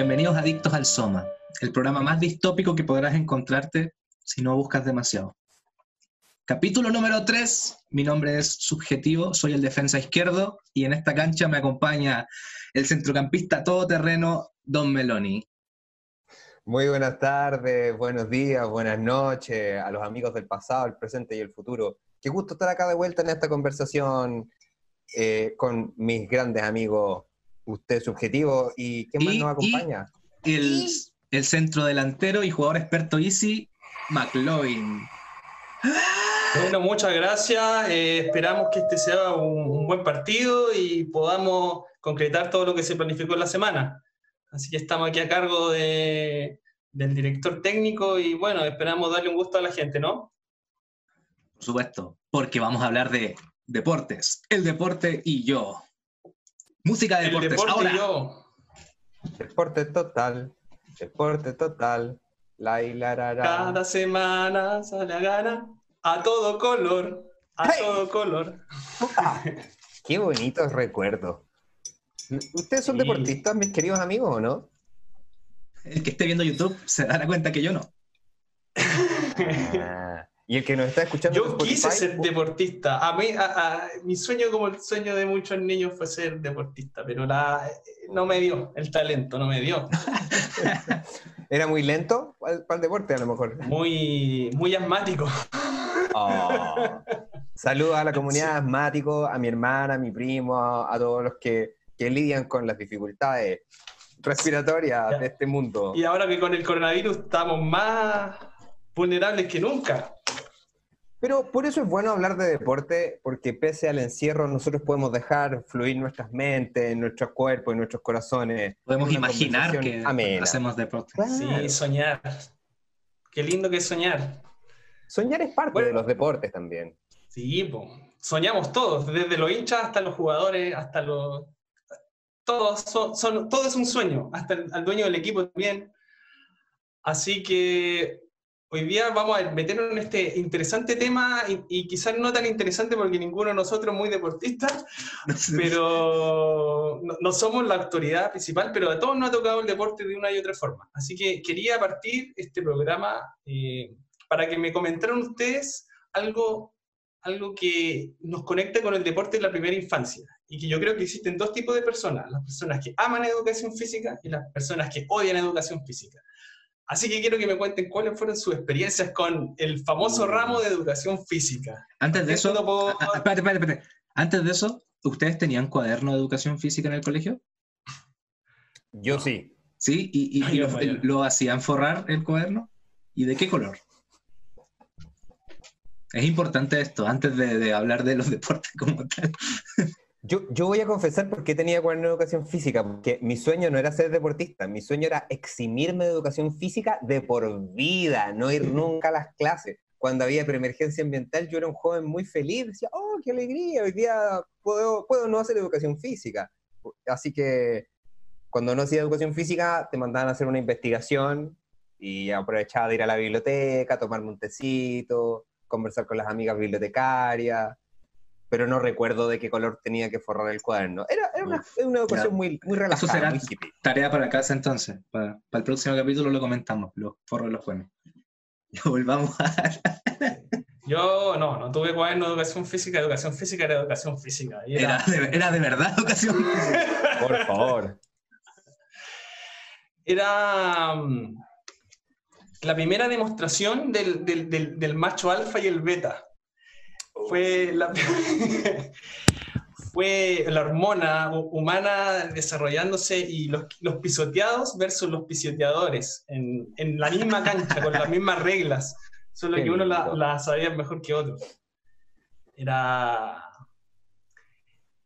Bienvenidos Adictos al Soma, el programa más distópico que podrás encontrarte si no buscas demasiado. Capítulo número 3, mi nombre es Subjetivo, soy el defensa izquierdo y en esta cancha me acompaña el centrocampista todoterreno Don Meloni. Muy buenas tardes, buenos días, buenas noches a los amigos del pasado, el presente y el futuro. Qué gusto estar acá de vuelta en esta conversación eh, con mis grandes amigos, usted subjetivo, y ¿quién más Y- nos acompaña? El, el centro delantero y jugador experto Easy, McLovin. Bueno, muchas gracias. Eh, esperamos que este sea un, un buen partido y podamos concretar todo lo que se planificó en la semana. Así que estamos aquí a cargo de- del director técnico y bueno, esperamos darle un gusto a la gente, ¿no? Por supuesto, porque vamos a hablar de deportes, el deporte y yo. Música de deportes. deporte Ahora, y yo. Deporte total, deporte total, la y la ra, ra. Cada semana sale a gana a todo color, a ¡Hey! todo color. Ah, qué bonitos recuerdos. ¿Ustedes son Sí. deportistas, mis queridos amigos, o no? el que esté viendo YouTube se dará cuenta que yo no. Ah, y el que nos está escuchando Yo quise ser deportista. A mí, a- a- mi sueño, como el sueño de muchos niños, fue ser deportista, pero la, no me dio, el talento no me dio. ¿Era muy lento para el deporte, a lo mejor? Muy, muy asmático. Oh. Saludos a la comunidad asmático, a mi hermana, a mi primo, a, a todos los que, que lidian con las dificultades respiratorias de este mundo. Y ahora que con el coronavirus estamos más vulnerables que nunca. Pero por eso es bueno hablar de deporte, porque pese al encierro nosotros podemos dejar fluir nuestras mentes, nuestros cuerpos y nuestros corazones. Podemos imaginar que amena. hacemos deporte. Claro. Sí, soñar. Qué lindo que es soñar. Soñar es parte Bueno. de los deportes también. Sí, po. soñamos todos, desde los hinchas hasta los jugadores, hasta los... Todos son, son- todo es un sueño, hasta el al dueño del equipo también. Así que hoy día vamos a meternos en este interesante tema y, y quizás no tan interesante porque ninguno de nosotros es muy deportista, pero no, no somos la autoridad principal, pero a todos nos ha tocado el deporte de una y otra forma. Así que quería partir este programa eh, para que me comentaran ustedes algo, algo que nos conecta con el deporte en la primera infancia. Y que yo creo que existen dos tipos de personas, las personas que aman educación física y las personas que odian educación física. Así que quiero que me cuenten cuáles fueron sus experiencias con el famoso ramo de educación física. Antes de eso, Esto no puedo- a- a- espérate, espérate, espérate. Antes de eso, ¿ustedes tenían cuaderno de educación física en el colegio? Yo sí. ¿Sí? ¿Y, y- y Ay, lo, vaya. lo hacían forrar el cuaderno? ¿Y de qué color? Es importante esto, antes de, de hablar de los deportes como tal. Yo, yo voy a confesar por qué tenía cuaderno de educación física, porque mi sueño no era ser deportista, mi sueño era eximirme de educación física de por vida, no ir nunca a las clases. Cuando había preemergencia ambiental, yo era un joven muy feliz, decía, oh, qué alegría, hoy día puedo, puedo no hacer educación física. Así que cuando no hacía educación física, te mandaban a hacer una investigación y aprovechaba de ir a la biblioteca, tomarme un tecito, conversar con las amigas bibliotecarias pero no recuerdo de qué color tenía que forrar el cuaderno. Era, era una, una muy, muy Eso relajada, será muy hippie. tarea para casa entonces. Para, para el próximo capítulo lo comentamos, los forros de los jueves. Ya volvamos a... Yo no, no tuve cuaderno de educación física, educación física era educación física. Y Era era, de, era de verdad educación física. Por favor. era, mm, la primera demostración del, del- del- del macho alfa y el beta. Fue la, fue la hormona hu- humana desarrollándose y los, los pisoteados versus los pisoteadores en, en la misma cancha, con las mismas reglas, solo Qué que uno la, lindo. la sabía mejor que otro. Era...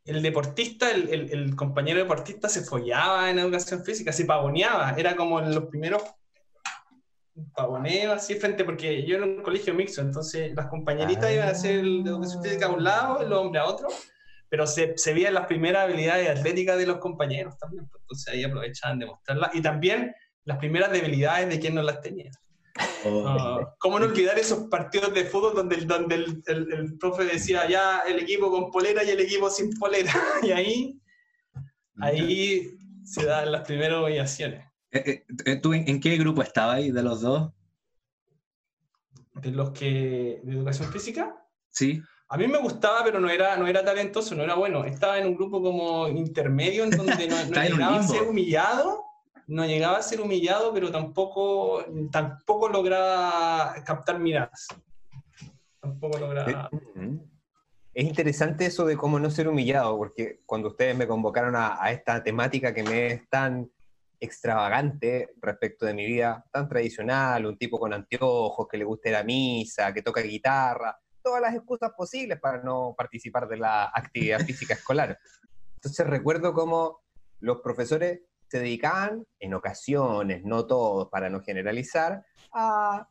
El deportista, el, el- el compañero deportista se follaba en educación física, se pavoneaba, era como en los primeros pavoneo así frente, porque yo era un colegio mixto, entonces las compañeritas Ah. iban a hacer el educación física a un lado y los hombres a otro, pero se, se veían las primeras habilidades atléticas de los compañeros también, pues, entonces ahí aprovechaban de mostrarlas, y también las primeras debilidades de quien no las tenía. Ah, ¿Cómo no olvidar esos partidos de fútbol donde, el, donde el, el- el profe decía ya el equipo con polera y el equipo sin polera? Y ahí, ahí se dan las primeras humillaciones. Eh, eh, ¿Tú en, en qué grupo estabas ahí de los dos? De los que. de educación física. Sí. A mí me gustaba, pero no era, no era talentoso, no era bueno. Estaba en un grupo como intermedio en donde no, Estaba llegaba a ser humillado, no llegaba a ser humillado, pero tampoco, tampoco lograba captar miradas. Tampoco lograba. Ujú. Es interesante eso de cómo no ser humillado, porque cuando ustedes me convocaron a, a esta temática que me es tan extravagante respecto de mi vida, tan tradicional, un tipo con anteojos, que le gusta ir a misa, que toca guitarra, todas las excusas posibles para no participar de la actividad física escolar. Entonces recuerdo cómo los profesores se dedicaban, en ocasiones, no todos, para no generalizar, a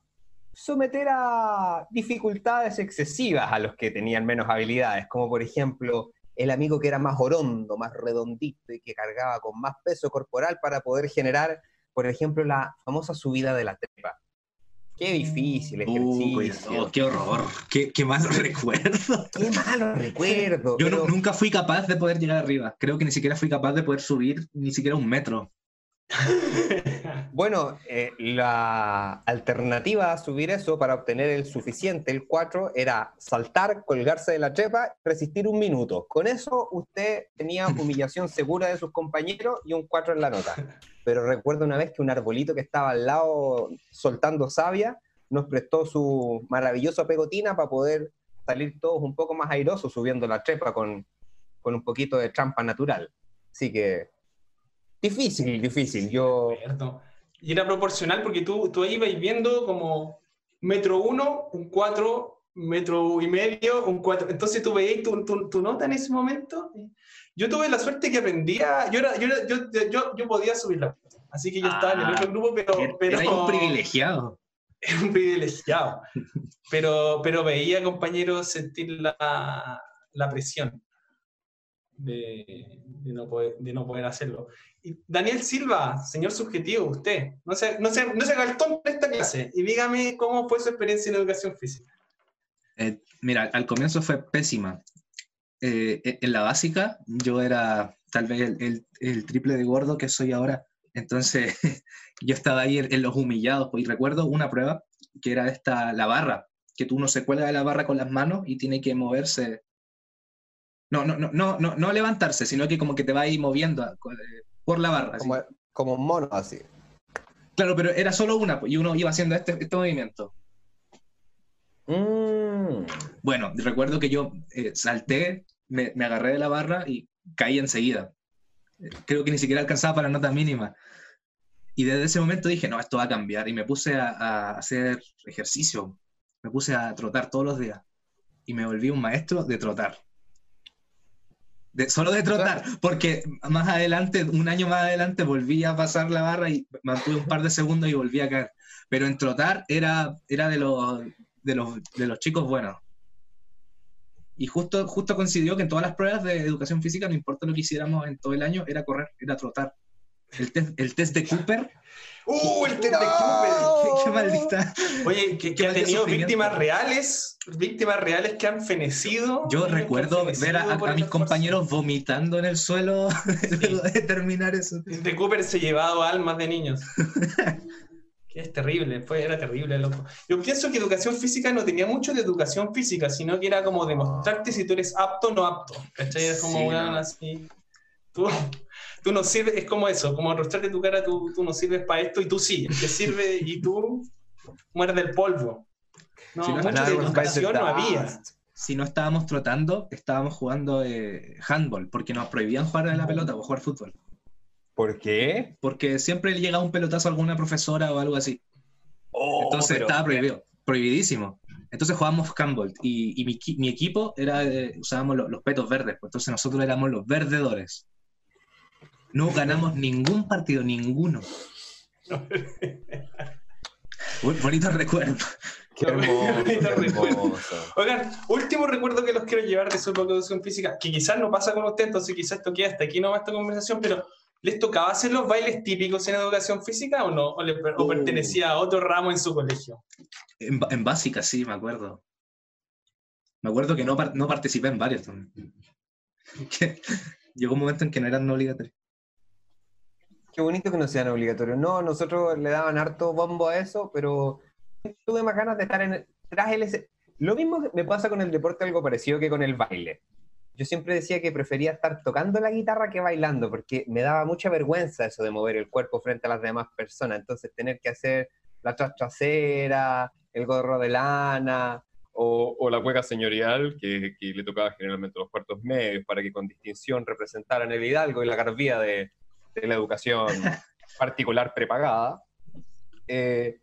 someter a dificultades excesivas a los que tenían menos habilidades, como por ejemplo el amigo que era más orondo, más redondito y que cargaba con más peso corporal para poder generar, por ejemplo, la famosa subida de la trepa. Qué difícil Uy, ejercicio. oh, qué horror. Qué, qué mal recuerdo. Qué malo recuerdo. Yo no- nunca fui capaz de poder llegar arriba. Creo que ni siquiera fui capaz de poder subir ni siquiera un metro. Bueno, eh, la alternativa a subir eso para obtener el suficiente, el 4, era saltar, colgarse de la trepa, resistir un minuto. Con eso usted tenía humillación segura de sus compañeros y un 4 en la nota. Pero recuerdo una vez que un arbolito que estaba al lado soltando savia nos prestó su maravillosa pegotina para poder salir todos un poco más airosos subiendo la trepa con, con un poquito de trampa natural. Así que difícil, difícil. Yo. Y era proporcional porque tú, tú ahí ibas viendo como metro uno, un cuatro, metro y medio, un cuatro. Entonces tú veías tu, tu, tu nota en ese momento. Yo tuve la suerte que aprendía, yo, era, yo, era- yo, yo, yo podía subirla. Así que yo estaba en el Ah, otro grupo, pero... Pero Era un privilegiado. era un privilegiado. Pero, pero veía compañeros sentir la, la presión de, de no poder, de no poder hacerlo. Y Daniel Silva, señor subjetivo, usted, no se, no se, no el tonto en esta clase y dígame cómo fue su experiencia en educación física. Eh, mira, al comienzo fue pésima. Eh, e- en la básica yo era tal vez el, el- el triple de gordo que soy ahora. Entonces yo estaba ahí en, en los humillados. Y recuerdo una prueba que era esta, la barra, que tú no se cuelga de la barra con las manos y tiene que moverse. No, no, no, no, no, no levantarse, sino que como que te va ahí moviendo eh, por la barra. así. como, como un mono así. Claro, pero era solo una pues, y uno iba haciendo este, este movimiento. Mm. Bueno, recuerdo que yo eh, salté, me, me agarré de la barra y caí enseguida. Eh, Creo que ni siquiera alcanzaba para nota mínima. Y desde ese momento dije, no, esto va a cambiar. Y me puse a, a hacer ejercicio. Me puse a trotar todos los días. Y me volví un maestro de trotar. De, solo de trotar, porque más adelante, un año más adelante, volví a pasar la barra y mantuve un par de segundos y volví a caer. Pero en trotar era, era de, los, de, los, de los chicos buenos. Y justo, justo coincidió que en todas las pruebas de educación física, no importa lo que hiciéramos en todo el año, era correr, era trotar. El test, el test de Cooper, ¡Uh, el test de. Cooper! qué, qué maldita. Oye, que, que Qué ha mal de tenido víctimas reales, víctimas reales que han fenecido. Yo han recuerdo ver a, mis compañeros vomitando en el suelo luego de terminar eso. El de Cooper se llevado almas de niños. que es terrible, fue, era terrible, loco. Yo pienso que educación física no tenía mucho de educación física, sino que era como demostrarte si tú eres apto o no apto. ¿Cachai? Es como Sí, no. así. Tú, tú no sirves, es como eso, como mostrarte tu cara, tú, tú no sirves para esto y tú sí. El que sirve y tú mueres del polvo. No, Sí, no, the educación no había. Si no estábamos trotando, estábamos jugando eh, handball, porque nos prohibían jugar a la pelota o jugar fútbol. ¿Por qué? Porque siempre le llegaba un pelotazo a alguna profesora o algo así. Oh, Entonces pero- estaba prohibido, prohibidísimo. Entonces jugábamos handball y, y mi, equi- mi equipo era, eh, usábamos lo- los, petos verdes, pues entonces nosotros éramos los verdedores. No ganamos ningún partido, ninguno. Bonito recuerdo. Qué hermoso. Oigan, último recuerdo que los quiero llevar de su educación física, que quizás no pasa con usted, entonces quizás esto queda hasta aquí nomás esta conversación, pero ¿les tocaba hacer los bailes típicos en educación física o no? ¿O, le- o Uh. pertenecía a otro ramo en su colegio? En, básica, sí, me acuerdo. Me acuerdo que no, no participé en varios también. Que llegó un momento en que no eran obligatorios. Qué bonito que no sean obligatorios. No, nosotros le daban harto bombo a eso, pero tuve más ganas de estar en, tras el... Lo mismo me pasa con el deporte, algo parecido que con el baile. Yo siempre decía que prefería estar tocando la guitarra que bailando, porque me daba mucha vergüenza eso de mover el cuerpo frente a las demás personas. Entonces, tener que hacer la trasera, el gorro de lana, o, la cueca señorial, que, le tocaba generalmente los cuartos medios, para que con distinción representaran el hidalgo y la garbía de, la educación particular prepagada, eh,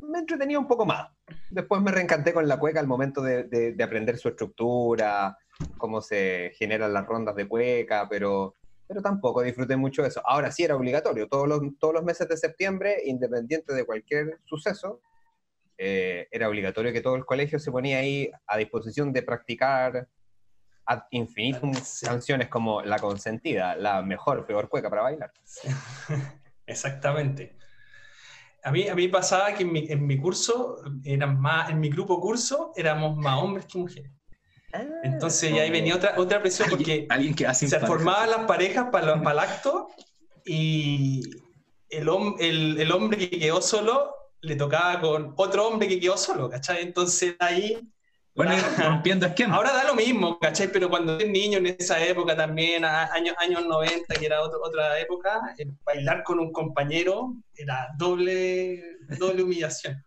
me entretenía un poco más. Después me reencanté con la cueca al momento de, aprender su estructura, cómo se generan las rondas de cueca, pero, pero tampoco disfruté mucho de eso. Ahora sí era obligatorio, todos los, todos los meses de septiembre, independiente de cualquier suceso, eh, era obligatorio que todo el colegio se ponía ahí a disposición de practicar ad infinitum canciones como La Consentida, la mejor, peor cueca para bailar. Exactamente. A mí, a mí pasaba que en mi, en mi curso, eran más, en mi grupo curso, éramos más hombres que mujeres. Ah, Entonces ya ahí venía otra, otra presión porque ¿Alguien que se formaban las parejas para, para el acto y el, el, el hombre que quedó solo le tocaba con otro hombre que quedó solo, ¿cachai? Entonces ahí... Bueno, rompiendo esquema. Ahora da lo mismo, ¿cachai? Pero cuando eres niño en esa época también, años, años 90, que era otra época, bailar con un compañero era doble, doble humillación.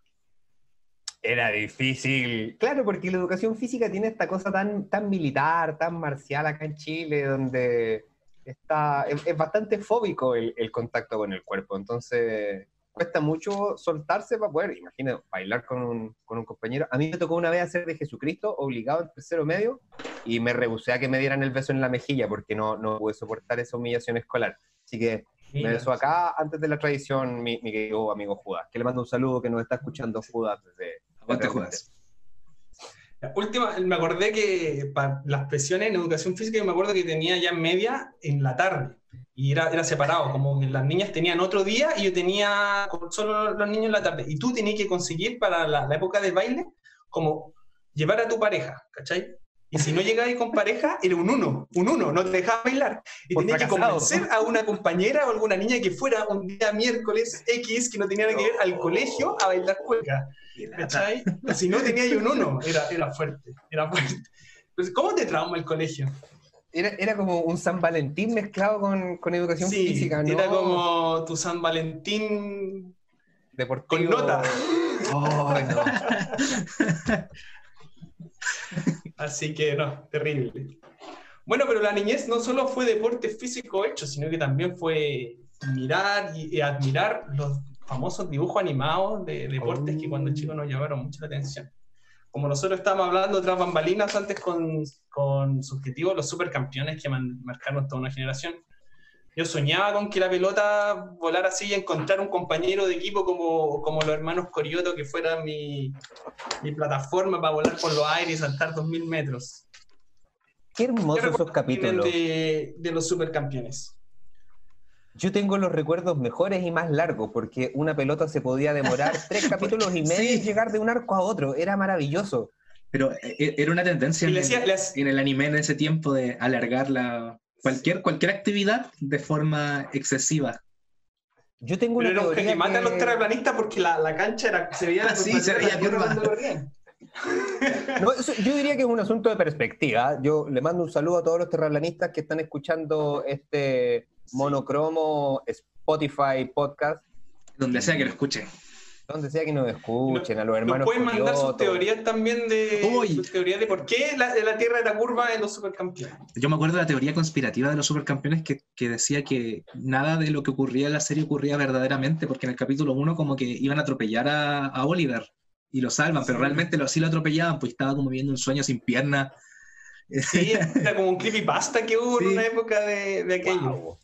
Era difícil. Claro, porque la educación física tiene esta cosa tan, tan militar, tan marcial acá en Chile, donde está, es, bastante fóbico el, el, contacto con el cuerpo. Entonces, cuesta mucho soltarse para poder, imagínate, bailar con un, con un, compañero. A mí me tocó una vez hacer de Jesucristo, obligado en tercero medio, y me rehusé a que me dieran el beso en la mejilla porque no, no pude soportar esa humillación escolar. Así que me besó acá antes de la tradición mi, mi querido amigo Judas, que le mando un saludo que nos está escuchando Judas desde... Aguante Judas. La última, me acordé que para las presiones en educación física, me acuerdo que tenía ya media en la tarde y era, era separado, como las niñas tenían otro día y yo tenía solo los niños en la tarde. Y tú tenías que conseguir para la, época del baile, como llevar a tu pareja, ¿cachai? Y si no llegabas con pareja, era un uno, un uno, no te dejaba bailar. Y tenías que convencer a una compañera o alguna niña que fuera un día miércoles X, que no tenía nada que ver, al colegio a bailar cueca. ¿Cachai? Si no tenías un uno, era, era fuerte, era fuerte. Entonces, ¿cómo te trauma el colegio? Era, como un San Valentín mezclado con, con educación física, ¿no? Era como tu San Valentín Deportivo. con nota. Así que no, terrible. Bueno, pero la niñez no solo fue deporte físico hecho, sino que también fue mirar y, admirar los famosos dibujos animados de deportes que cuando chicos nos llamaron mucho la atención como nosotros estábamos hablando otras bambalinas antes con, con subjetivos, los supercampeones que marcaron toda una generación. Yo soñaba con que la pelota volara así y encontrar un compañero de equipo como, como los hermanos Corioto, que fuera mi, mi plataforma para volar por los aires y saltar 2.000 metros. Qué hermosos esos capítulos. De, de los supercampeones. Yo tengo los recuerdos mejores y más largos, porque una pelota se podía demorar tres capítulos y medio y llegar de un arco a otro. Era maravilloso. Pero eh, eh, era una tendencia en, el, anime en ese tiempo de alargar la, cualquier, cualquier actividad de forma excesiva. Yo tengo una Pero teoría que, mata a los terraplanistas porque la, la, cancha era, se veía, sí, se veía no, yo diría que es un asunto de perspectiva. Yo le mando un saludo a todos los terraplanistas que están escuchando este monocromo Spotify podcast. Donde sea que lo escuchen. Donde sea que nos escuchen, a los hermanos. pueden mandar sus teorías también de. de por qué la, la, Tierra era curva en los supercampeones. Yo me acuerdo de la teoría conspirativa de los supercampeones que, que, decía que nada de lo que ocurría en la serie ocurría verdaderamente, porque en el capítulo 1 como que iban a atropellar a, a Oliver y lo salvan, pero realmente lo, sí lo atropellaban, pues estaba como viendo un sueño sin pierna. Sí, era como un creepypasta que hubo en una época de, de aquello. ¡Wow!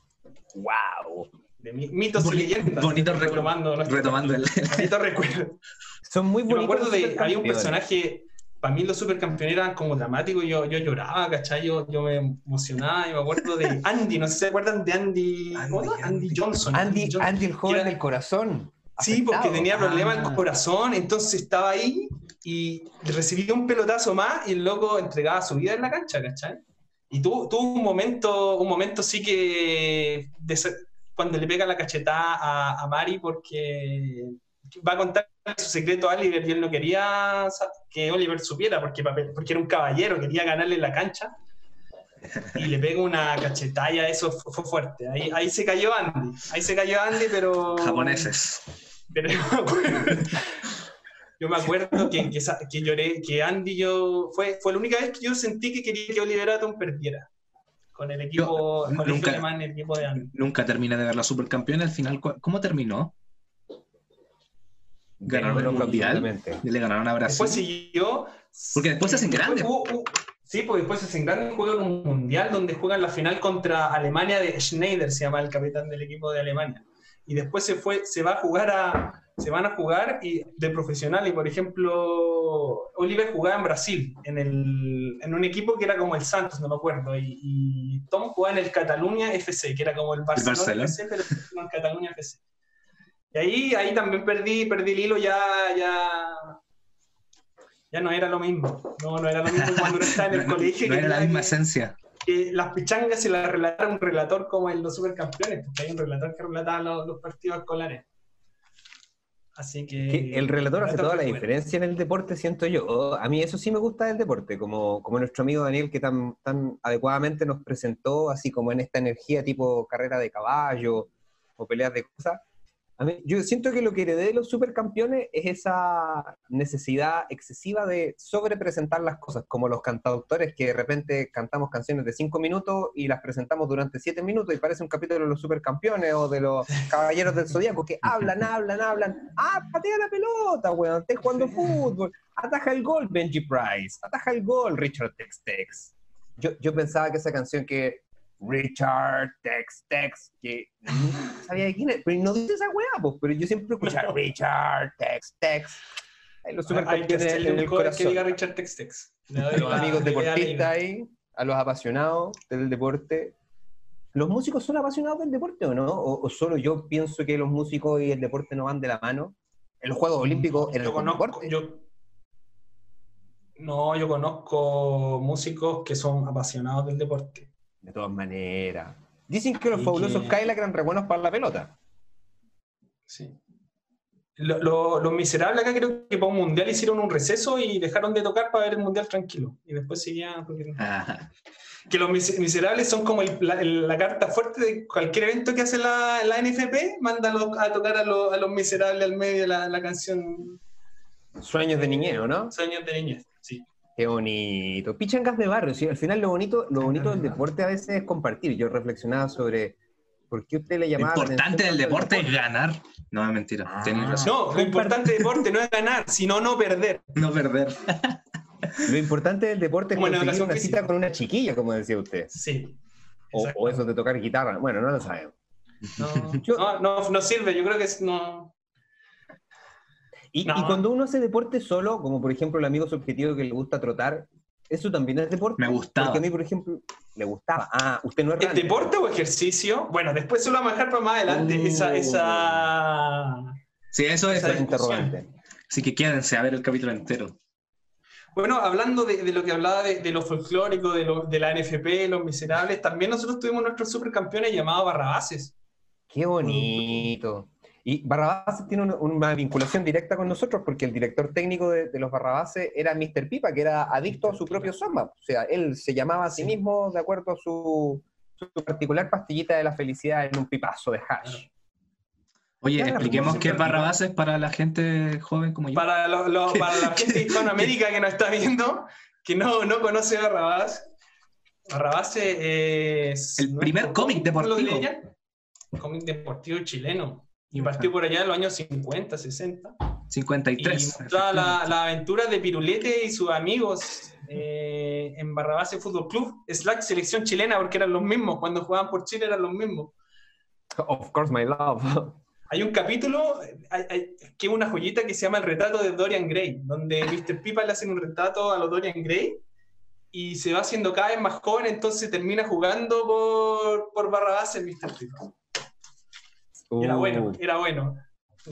De mitos y leyendas. Bonito retomando, retomando el. Bonito recuerdo. Son muy bonitos. me acuerdo de. Había un personaje. Para mí los supercampeones eran como dramáticos, yo, yo lloraba, ¿cachai? Yo, yo me emocionaba, y me acuerdo de Andy, no sé si se acuerdan de Andy, Andy, Andy Johnson. Andy, Andy, el joven del corazón. Sí, porque tenía problemas en el ah. corazón, entonces estaba ahí y recibía un pelotazo más y el loco entregaba su vida en la cancha, ¿cachai? Y tuvo, tuvo un momento, un momento sí que cuando le pega la cachetada a, a Mari porque va a contar su secreto a Oliver y él no quería que Oliver supiera porque, porque era un caballero, quería ganarle la cancha y le pega una cachetalla, eso fu- fue fuerte. Ahí, ahí se cayó Andy, ahí se cayó Andy, pero... Japoneses. Pero yo me acuerdo, que, que, lloré, que Andy yo... Fue, fue la única vez que yo sentí que quería que Oliver Atom perdiera con el equipo, Yo con el equipo nunca- alemán, el equipo de Andy. Nunca terminé de ver la supercampeona. Al final, ¿cu- ¿cómo terminó? Ganaron el mundial. Y le ganaron a Brasil. Después siguió. Porque después se hacen grandes. Hubo- hubo- sí, pues después se hacen grandes, juegan un mundial donde juegan la final contra Alemania de Schneider, se llama el capitán del equipo de Alemania. Y después se fue, se va a jugar a, se van a jugar y, de profesional. Y por ejemplo, Oliver jugaba en Brasil, en, el, en un equipo que era como el Santos, no me acuerdo. Y, y Tom jugaba en el Cataluña FC, que era como el Barcelona, Barcelona. FC, pero no el Cataluña FC. Y ahí, ahí también perdí, perdí el hilo, ya, ya, ya no era lo mismo. No, no era lo mismo cuando uno estaba en el colegio. no era la misma esencia. Que las pichangas se las relatara un relator como en los supercampeones, porque hay un relator que relataba los, los partidos escolares. Así que. Que el relator hace toda la bueno. diferencia en el deporte, siento yo. A mí eso sí me gusta del deporte, como, como nuestro amigo Daniel que tan, tan adecuadamente nos presentó, así como en esta energía tipo carrera de caballo o peleas de cosas. A mí, yo siento que lo que heredé de los supercampeones es esa necesidad excesiva de sobrepresentar las cosas, como los cantautores que de repente cantamos canciones de cinco minutos y las presentamos durante siete minutos y parece un capítulo de los supercampeones o de los caballeros del zodiaco que hablan, hablan, hablan. Ah, patea la pelota, weón, estás jugando fútbol. Ataja el gol, Benji Price. Ataja el gol, Richard Tex Tex. Yo, yo pensaba que esa canción que Richard Tex Tex, que no sabía de quién es, pero no dice esa weá, pues, pero yo siempre escuchaba Richard Tex Tex. Los supercampeones en el cover que corazón. diga Richard doy A los amigos deportistas ahí, a los apasionados del deporte. ¿Los músicos son apasionados del deporte o no? ¿O, o solo yo pienso que los músicos y el deporte no van de la mano? En los Juegos Olímpicos Yo un conozco, deporte. yo, no, yo conozco músicos que son apasionados del deporte. De todas maneras. Dicen que los Y fabulosos que- Kylax eran re buenos para la pelota. Sí. Lo- lo- los miserables acá creo que para un mundial hicieron un receso y dejaron de tocar para ver el mundial tranquilo. Y después seguían. porque- Ajá. Que los mis- miserables son como el- la, carta fuerte de cualquier evento que hace la, la NFP, mándalo a tocar a, los- a los miserables al medio de la, la canción Sueños de niñeo, ¿no? Sueños de niñez. Qué bonito. Pichangas de barrio, sí. Al final lo bonito, lo bonito del deporte a veces es compartir. Yo reflexionaba sobre por qué usted le Lo llamaba. la importante del deporte es ganar. No, es mentira. Ah. Tienes razón. No, lo importante del deporte no es ganar, sino no perder. No perder. Lo importante del deporte es conseguir educación una física. cita con una chiquilla, como decía usted. Sí. O, eso de tocar guitarra. Bueno, no lo sabemos. No, Yo- no, no, no sirve, yo creo que es, no. Y, No. y cuando uno hace deporte solo, como por ejemplo el amigo subjetivo que le gusta trotar, ¿eso también es deporte? Me gustaba. Porque a mí, por ejemplo, le gustaba. Ah, usted no es ¿Es runner. deporte o ejercicio? Bueno, después se lo vamos a dejar para más adelante. Uh. Esa, esa. Sí, eso es. Esa interrogante. Así que quédense a ver el capítulo entero. Bueno, hablando de, de lo que hablaba de, de lo folclórico, de, lo- de la NFP, los miserables, también nosotros tuvimos nuestros supercampeones llamados Barrabases. Qué bonito. Y Barrabases tiene una, una vinculación directa con nosotros porque el director técnico de, de los Barrabases era Mr. Pipa, que era adicto a su propio samba. O sea, él se llamaba a sí mismo de acuerdo a su, su particular pastillita de la felicidad en un pipazo de hash. Oye, expliquemos qué es. Barrabases para la gente joven como yo. Para, lo- lo- para la gente de Hispanoamérica que nos está viendo, que no, no conoce Barrabás, Barrabás es... El primer cómic ¿cómo lo deportivo. Cómic deportivo chileno. Y partió por allá en los años 50, 60. Y 53. mostraba la, la aventura de Pirulete y sus amigos eh, en Barrabás Fútbol Club, slash selección chilena, porque eran los mismos. Cuando jugaban por Chile eran los mismos. Of course, my love. Hay un capítulo hay- hay- que es una joyita que se llama El retrato de Dorian Gray, donde Mr. Pipa le hacen un retrato a los Dorian Gray y se va haciendo cada vez más joven, entonces termina jugando por, por Barrabás en Mr. Pipa. Era bueno, Uh, era bueno.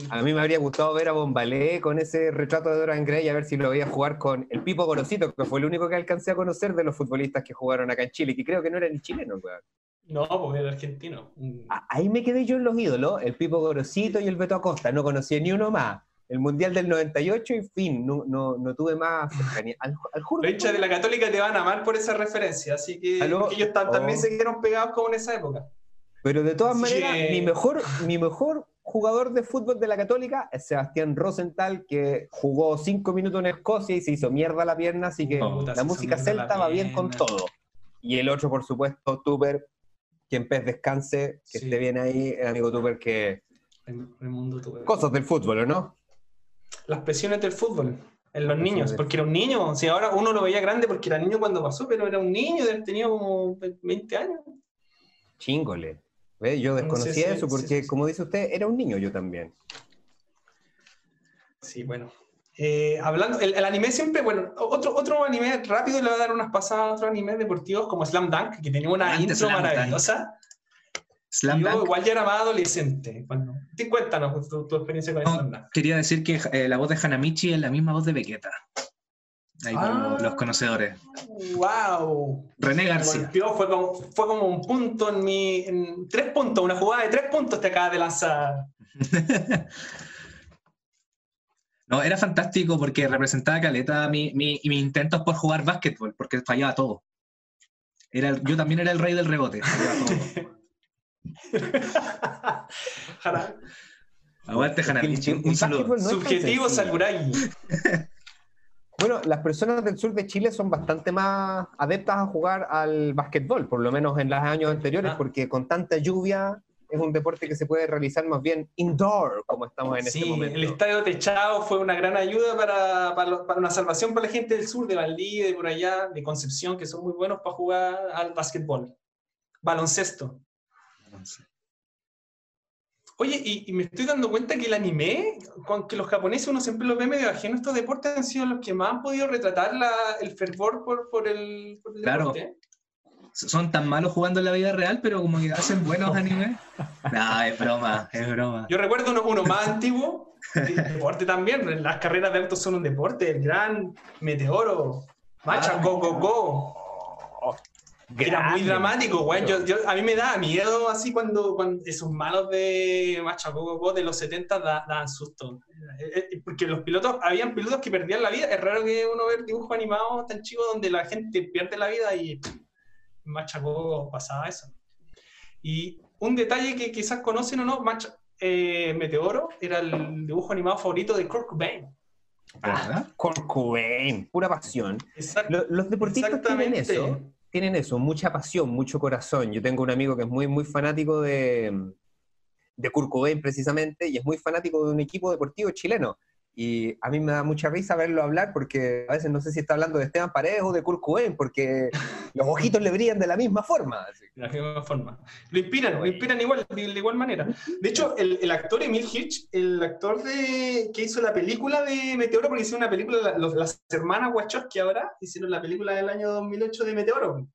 A mí me habría gustado ver a Bombalé con ese retrato de Doran Gray, a ver si lo veía jugar con el Pipo Gorosito, que fue el único que alcancé a conocer de los futbolistas que jugaron acá en Chile, que creo que no era ni chileno, weón. No, porque era argentino. Ah, ahí me quedé yo en los ídolos, el Pipo Gorosito y el Beto Acosta. No conocía ni uno más. El Mundial del 98 y fin, no, no, no tuve más Al, Los hinchas de la Católica te van a amar por esa referencia, así que ellos también oh. se quedaron pegados como en esa época. Pero de todas maneras, mi, mejor, mi mejor jugador de fútbol de la Católica es Sebastián Rosenthal, que jugó cinco minutos en Escocia y se hizo mierda la pierna, así que la música celta va bien con todo. Y el otro, por supuesto, Tuber, que en pez descanse, que esté bien ahí, el amigo Tuber que... El, mundo Cosas del fútbol, ¿no? Las presiones del fútbol en los niños, porque era un niño, o sea, ahora uno lo veía grande porque era niño cuando pasó, pero era un niño, tenía como 20 años. Chingole. Yo desconocía eso porque, como dice usted, era un niño yo también. Sí, bueno. Eh, hablando, el, anime siempre, bueno, otro, otro anime rápido le va a dar unas pasadas a otros animes deportivos como Slam Dunk, que tenía una intro maravillosa. Slam yo igual ya era más adolescente. Bueno, cuéntanos tu, tu experiencia con Slam Dunk. Quería decir que eh, la voz de Hanamichi es la misma voz de Vegeta. Ahí ah, los conocedores. ¡Wow! René García. Fue como, fue como un punto en mi. En tres puntos, una jugada de tres puntos te acabas de lanzar. no, era fantástico porque representaba caleta mi, mi, mis intentos por jugar básquetbol, porque fallaba todo. Era, yo también era el rey del rebote. Aguante, Hanamichi. Un saludo. Subjetivo Sakurai. Bueno, las personas del sur de Chile son bastante más adeptas a jugar al básquetbol, por lo menos en los años anteriores, ah. porque con tanta lluvia es un deporte que se puede realizar más bien indoor, como estamos en este momento. El estadio techado fue una gran ayuda para, para, una salvación para la gente del sur, de Valdivia, de por allá, de Concepción, que son muy buenos para jugar al básquetbol. Baloncesto. Oye, y, me estoy dando cuenta que el anime, con que los japoneses uno siempre los ve medio ajeno, estos deportes han sido los que más han podido retratar el fervor por, por el, claro. Son tan malos jugando en la vida real, pero como que hacen buenos animes. No, es broma, es broma. Yo recuerdo uno, uno más antiguo, deporte también, las carreras de autos son un deporte, el gran Meteoro, Macha Go Go Go. Era muy dramático, güey. a mí me da miedo así cuando, cuando esos malos de Machacoco de los 70 daban susto. Eh, eh, porque los pilotos, habían pilotos que perdían la vida. Es raro que uno vea dibujos animados tan chicos donde la gente pierde la vida y Machacoco pasaba eso. Y un detalle que quizás conocen o no, eh, Meteoro era el dibujo animado favorito de Kurt Cobain. Ah, Kurt Cobain, pura pasión. los deportistas tienen eso tienen eso, mucha pasión, mucho corazón. Yo tengo un amigo que es muy, muy fanático de, de Kurt precisamente y es muy fanático de un equipo deportivo chileno. Y a mí me da mucha risa verlo hablar porque a veces no sé si está hablando de Esteban Paredes o de Kurt porque los ojitos le brillan de la misma forma. De la misma forma. Lo inspiran, lo inspiran igual, de, igual manera. De hecho, el, el, actor Emil Hitch, el actor de, que hizo la película de Meteoro, porque hicieron una película, las hermanas Wachowski ahora hicieron la película del año 2008 de Meteoro.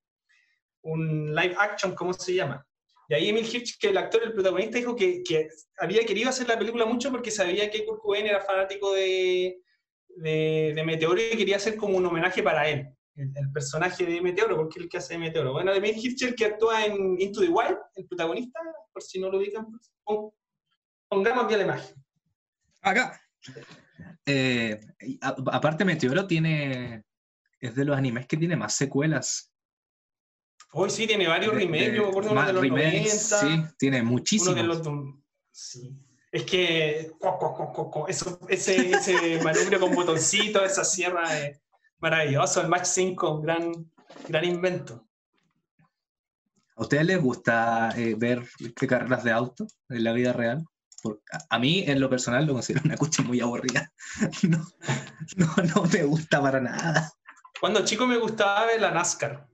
Un live action, ¿cómo se llama? Y ahí Emil Hirsch, que el actor, el protagonista, dijo que, había querido hacer la película mucho porque sabía que Kurt Cobain era fanático de, de, Meteoro y quería hacer como un homenaje para él, el, personaje de Meteoro, porque es el que hace de Meteoro. Bueno, Emil Hirsch, el que actúa en Into the Wild, el protagonista, por si no lo ubican, pues, pongamos bien la imagen. Acá. Eh, aparte, Meteoro tiene. Es de los animes que tiene más secuelas. Hoy sí tiene varios remakes, yo me acuerdo uno de los remakes, 90. Sí, tiene muchísimos. Uno de los, sí. Es que Eso, ese, ese manubrio con botoncito, esa sierra es maravilloso. El Match 5, gran, gran invento. ¿A ustedes les gusta eh, ver carreras de auto en la vida real? a, mí, en lo personal, lo considero una cuchi muy aburrida. No, no, no me gusta para nada. Cuando chico me gustaba ver la NASCAR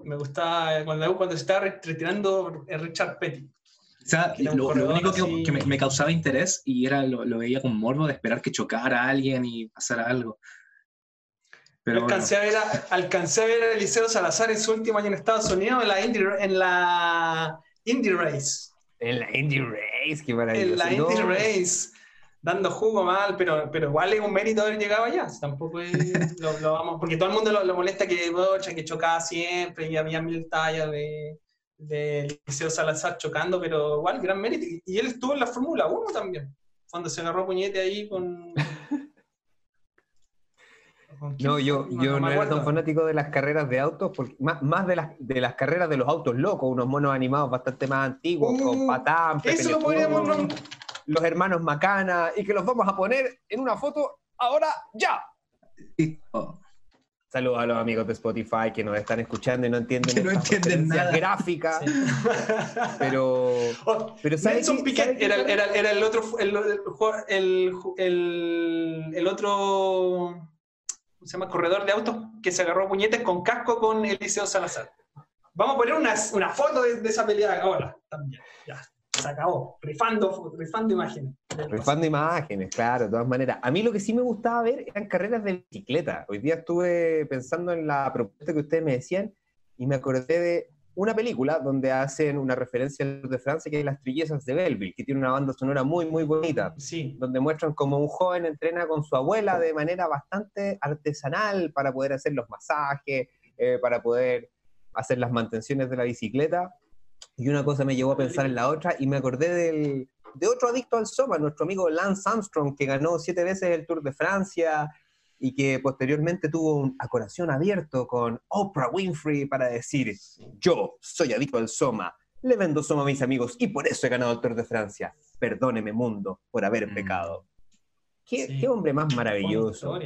me gustaba cuando, cuando se estaba retirando Richard Petty. O sea, lo, único que, me, causaba interés y era lo, veía con morbo de esperar que chocara a alguien y pasara algo. Pero alcancé, a ver a, alcancé a ver a Eliseo Salazar en su último año en Estados Unidos en la Indy, en la Indy Race. En la Indy Race, qué maravilloso. En la Indy Race dando jugo mal, pero, pero igual es un mérito haber llegado allá. Tampoco es, lo, vamos, porque todo el mundo lo, molesta que, que chocaba siempre y había mil tallas de, del Liceo Salazar chocando, pero igual, gran mérito. Y él estuvo en la Fórmula 1 también, cuando se agarró puñete ahí con... ¿con no, yo, yo no, era tan fanático de las carreras de autos, porque, más, más de, las, de las carreras de los autos locos, unos monos animados bastante más antiguos, con uh, Patán, Eso lo podríamos... Los hermanos Macana, y que los vamos a poner en una foto ahora, ya. Oh. Saludos a los amigos de Spotify que nos están escuchando y no entienden que no entienden nada. gráficas. Pero, oh, pero ¿sabes era, era, era, el otro el, el, el, otro ¿cómo se llama? corredor de autos que se agarró puñetes con casco con Eliseo Salazar. Vamos a poner una, una foto de, de, esa pelea ahora también. Ya se acabó, rifando, rifando imágenes. Rifando imágenes, claro, de todas maneras. A mí lo que sí me gustaba ver eran carreras de bicicleta. Hoy día estuve pensando en la propuesta que ustedes me decían y me acordé de una película donde hacen una referencia al de Francia, que es Las Trillezas de Belleville, que tiene una banda sonora muy, muy bonita. Sí. Donde muestran como un joven entrena con su abuela de manera bastante artesanal para poder hacer los masajes, eh, para poder hacer las mantenciones de la bicicleta y una cosa me llevó a pensar en la otra y me acordé del, de otro adicto al Soma, nuestro amigo Lance Armstrong, que ganó siete veces el Tour de Francia y que posteriormente tuvo un acoración abierto con Oprah Winfrey para decir, yo soy adicto al Soma, le vendo Soma a mis amigos y por eso he ganado el Tour de Francia. Perdóneme mundo por haber mm. pecado. ¿Qué, ¿Qué, hombre más maravilloso.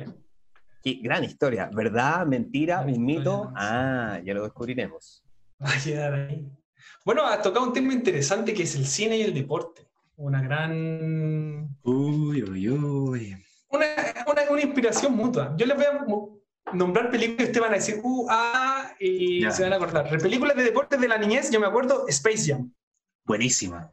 Qué gran historia. ¿Verdad? ¿Mentira? ¿Un mito? Ah, ya lo descubriremos. Va a quedar ahí. Bueno, has tocado un tema interesante que es el cine y el deporte. Una gran. Uy, uy, uy. Una, una, inspiración mutua. Yo les voy a nombrar películas que ustedes van a decir, uh, ah, y se van a acordar. Películas de deportes de la niñez, yo me acuerdo, Space Jam. Buenísima.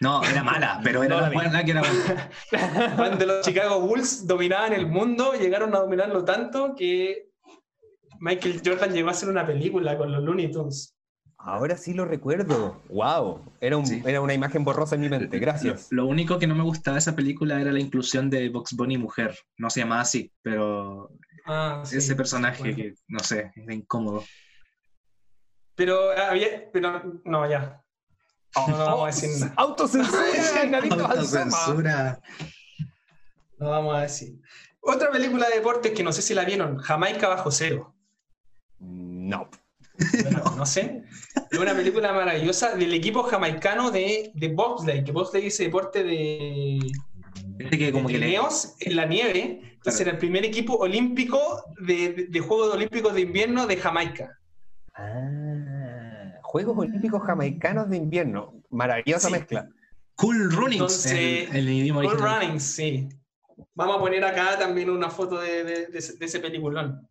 No, era mala, pero era la buena que era buena. Cuando los Chicago Bulls dominaban el mundo, llegaron a dominarlo tanto que Michael Jordan llegó a hacer una película con los Looney Tunes. Ahora sí lo recuerdo. ¡Wow! Era, era una imagen borrosa en mi mente. Gracias. Lo, único que no me gustaba de esa película era la inclusión de Box Bunny mujer. No se llamaba así, pero ah, ese personaje que, no sé, era incómodo. Pero había. Pero no, ya. No, no vamos a decir nada. Autocensura, Autocensura. No vamos a decir. Otra película de deportes que no sé si la vieron, Jamaica bajo cero. No no. sé Es una película maravillosa del equipo jamaicano de, de bobsleigh, que bobsleigh es deporte de, que como que en la nieve. Entonces era el primer equipo olímpico de, de, Juegos Olímpicos de Invierno de Jamaica. Ah, Juegos Olímpicos Jamaicanos de Invierno. Maravillosa mezcla. Cool Runnings. cool Runnings, sí. Vamos a poner acá también una foto de, de ese peliculón.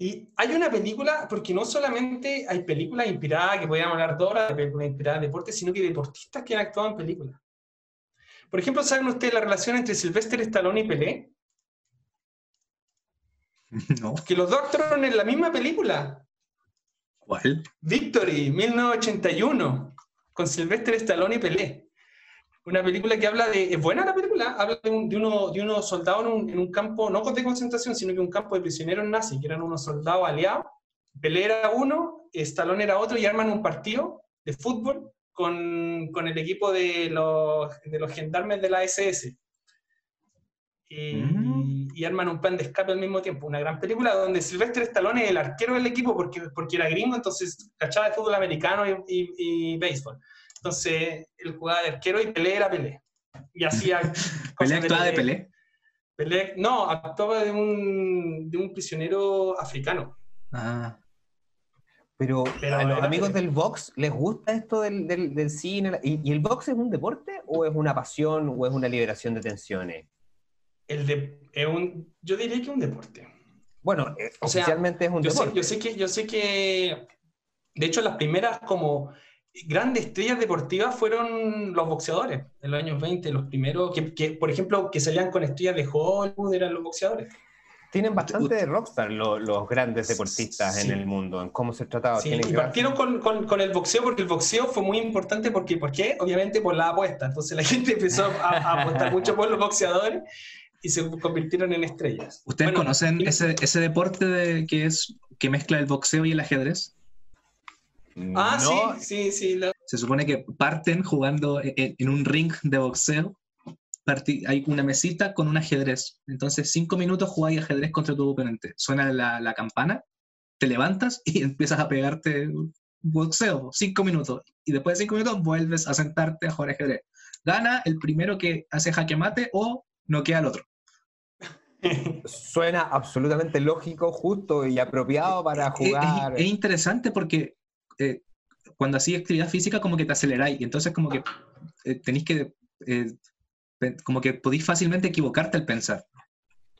Y hay una película, porque no solamente hay películas inspiradas, que podríamos hablar de horas de películas inspiradas en deporte, sino que deportistas que han actuado en películas. Por ejemplo, ¿saben ustedes la relación entre Sylvester Stallone y Pelé? No. Que los dos actuaron en la misma película. ¿Cuál? Victory, 1981, con Sylvester Stallone y Pelé. Una película que habla de. ¿Es buena la película? Habla de, un, de, uno, de unos soldados en un, en un, campo, no de concentración, sino que un campo de prisioneros nazis, que eran unos soldados aliados. Pelé era uno, Stallone era otro, y arman un partido de fútbol con, con el equipo de los, de los gendarmes de la SS. Y, mm. y, arman un plan de escape al mismo tiempo. Una gran película donde Sylvester Stallone es el arquero del equipo porque, porque era gringo, entonces cachaba de fútbol americano y, y, y béisbol. Entonces, él jugaba de arquero y Pelé era Pelé. Y hacía... ¿Pelé actuaba de Pelé? Pelé, no, actuaba de un, de un prisionero africano. Ah. Pero, a los amigos del box les gusta esto del, del, del cine. ¿Y, el box es un deporte o es una pasión o es una liberación de tensiones? El de, es un, yo diría que es un deporte. Bueno, eh, oficialmente es un deporte. yo, sé que, yo sé que, de hecho, las primeras como grandes estrellas deportivas fueron los boxeadores en los años 20, los primeros, que, por ejemplo, que salían con estrellas de Hollywood eran los boxeadores. Tienen bastante de rockstar los, grandes deportistas en el mundo, en cómo se trataba. Sí, y partieron con, con, el boxeo porque el boxeo fue muy importante porque, ¿por qué? Obviamente por la apuesta. Entonces la gente empezó a, apostar mucho por los boxeadores y se convirtieron en estrellas. ¿Ustedes conocen ese, ese deporte de, que, es, que mezcla el boxeo y el ajedrez? Ah, No, sí, sí, sí. la- Se supone que parten jugando e- e- en un ring de boxeo. Parti- hay una mesita con un ajedrez. Entonces, cinco minutos jugáis ajedrez contra tu oponente. Suena la, la campana, te levantas y empiezas a pegarte boxeo. Cinco minutos. Y después de cinco minutos vuelves a sentarte a jugar ajedrez. Gana el primero que hace jaque mate o noquea al otro. Suena absolutamente lógico, justo y apropiado para Es- es- jugar. Es, interesante porque eh, cuando hacís actividad física como que te aceleráis y entonces como que eh, tenéis que, eh, como que podéis fácilmente equivocarte al pensar.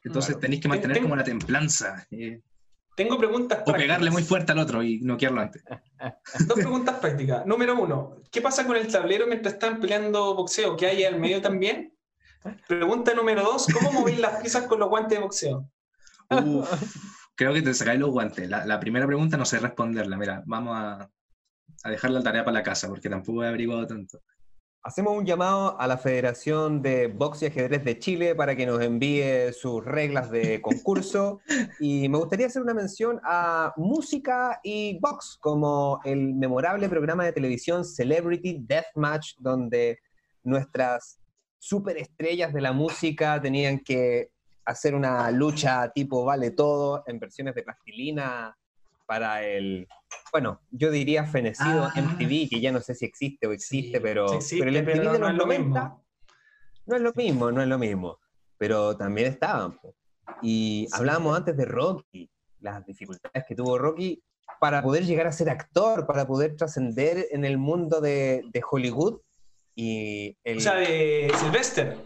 Entonces Claro. tenéis que mantener Ten- como la templanza eh, Tengo preguntas o prácticas. pegarle muy fuerte al otro y noquearlo antes. Dos preguntas prácticas. Número uno, ¿qué pasa con el tablero mientras están peleando boxeo? ¿Qué hay al medio también? Pregunta número dos, ¿cómo movís las piezas con los guantes de boxeo? Uf, creo que te sacáis los guantes. La, la primera pregunta no sé responderla. Mira, vamos a, a dejar la tarea para la casa porque tampoco he averiguado tanto. Hacemos un llamado a la Federación de Box y Ajedrez de Chile para que nos envíe sus reglas de concurso. y me gustaría hacer una mención a música y box, como el memorable programa de televisión Celebrity Deathmatch, donde nuestras superestrellas de la música tenían que hacer una lucha tipo vale todo en versiones de plastilina para el, bueno, yo diría fenecido Ah. MTV, que ya no sé si existe o existe, Sí, pero, existe, pero el MTV pero de no los es lo 90 mismo. no es lo mismo, no es lo mismo. Pero también estaban. Y Sí. hablábamos antes de Rocky, las dificultades que tuvo Rocky para poder llegar a ser actor, para poder trascender en el mundo de, de Hollywood. Y el O sea, de Sylvester.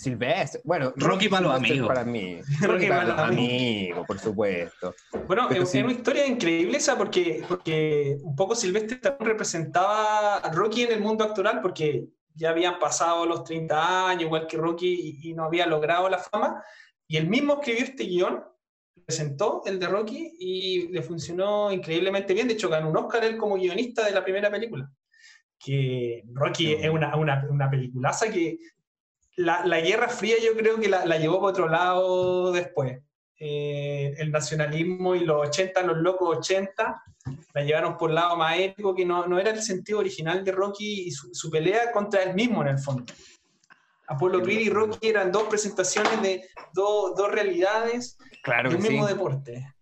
Sylvester, bueno, Rocky para los amigos. Para mí. Rocky para los amigos, por supuesto. Bueno, Pero es sí. una historia increíble esa porque, porque un poco Silvestre también representaba a Rocky en el mundo actoral porque ya habían pasado los 30 años, igual que Rocky, y, y no había logrado la fama. Y él mismo escribió este guion, presentó el de Rocky y le funcionó increíblemente bien. De hecho, ganó un Oscar él como guionista de la primera película. Que Rocky es una, una, una peliculaza que la, la Guerra Fría yo creo que la, la llevó por otro lado después. Eh, el nacionalismo y los 80, los locos 80, la llevaron por el lado más épico, que no, no era el sentido original de Rocky y su, su pelea contra él mismo en el fondo. Apolo Creed y Rocky eran dos presentaciones de dos, dos realidades Claro de que un mismo sí. deporte.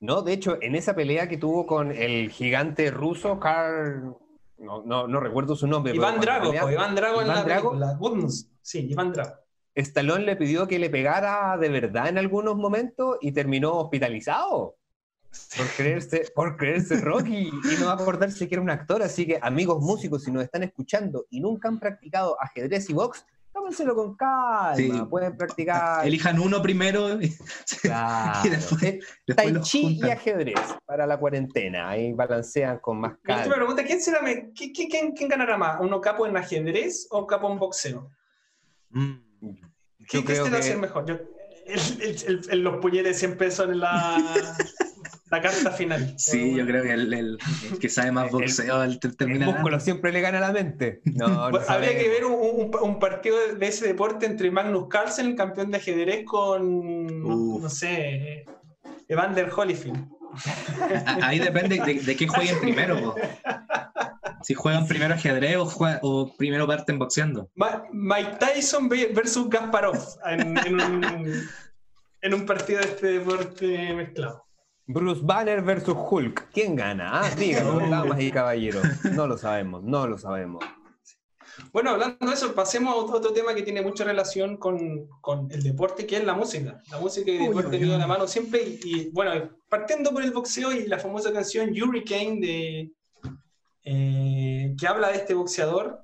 No, de hecho, en esa pelea que tuvo con el gigante ruso, Karl. No, no, no recuerdo su nombre. pero Iván Drago, pelea- po, Iván Drago en Iván la Drago. película. Sí, Iván Drago. Stallone le pidió que le pegara de verdad en algunos momentos y terminó hospitalizado por creerse, por creerse Rocky y no acordarse que era un actor. Así que, amigos músicos, si nos están escuchando y nunca han practicado ajedrez y box, tómenselo con calma. Sí. Pueden practicar. Elijan uno primero y, Claro. y después, Eh, después Tai chi y ajedrez para la cuarentena. Ahí balancean con más calma. pregunta, ¿quién, será, quién ganará más? ¿Uno capo en ajedrez o capo en boxeo? Mm. ¿Qué, Yo qué creo se va a que- hacer mejor? Yo- el- el- el- el- los puñetes siempre son la, la carta final. Sí, yo creo que el, el- el que sabe más El- boxeo el, El termina músculo siempre le gana a la mente. No, no Habría que ver un, un- un partido de ese deporte entre Magnus Carlsen, el campeón de ajedrez, con, no, Uf. no sé, Evander Holyfield. Ahí depende de, de qué jueguen primero. Si juegan primero ajedrez o, juegan- o primero parten boxeando. Ma- Mike Tyson ve- versus Gasparov en, en un, en un partido de este deporte mezclado. Bruce Banner versus Hulk. ¿Quién gana? Ah, díganos, damas y caballeros. No lo sabemos, no lo sabemos. Bueno, hablando de eso, pasemos a otro tema que tiene mucha relación con, con el deporte, que es la música. La música y el deporte uy. la mano siempre. Y, y, bueno, partiendo por el boxeo y la famosa canción Hurricane, de, eh, que habla de este boxeador.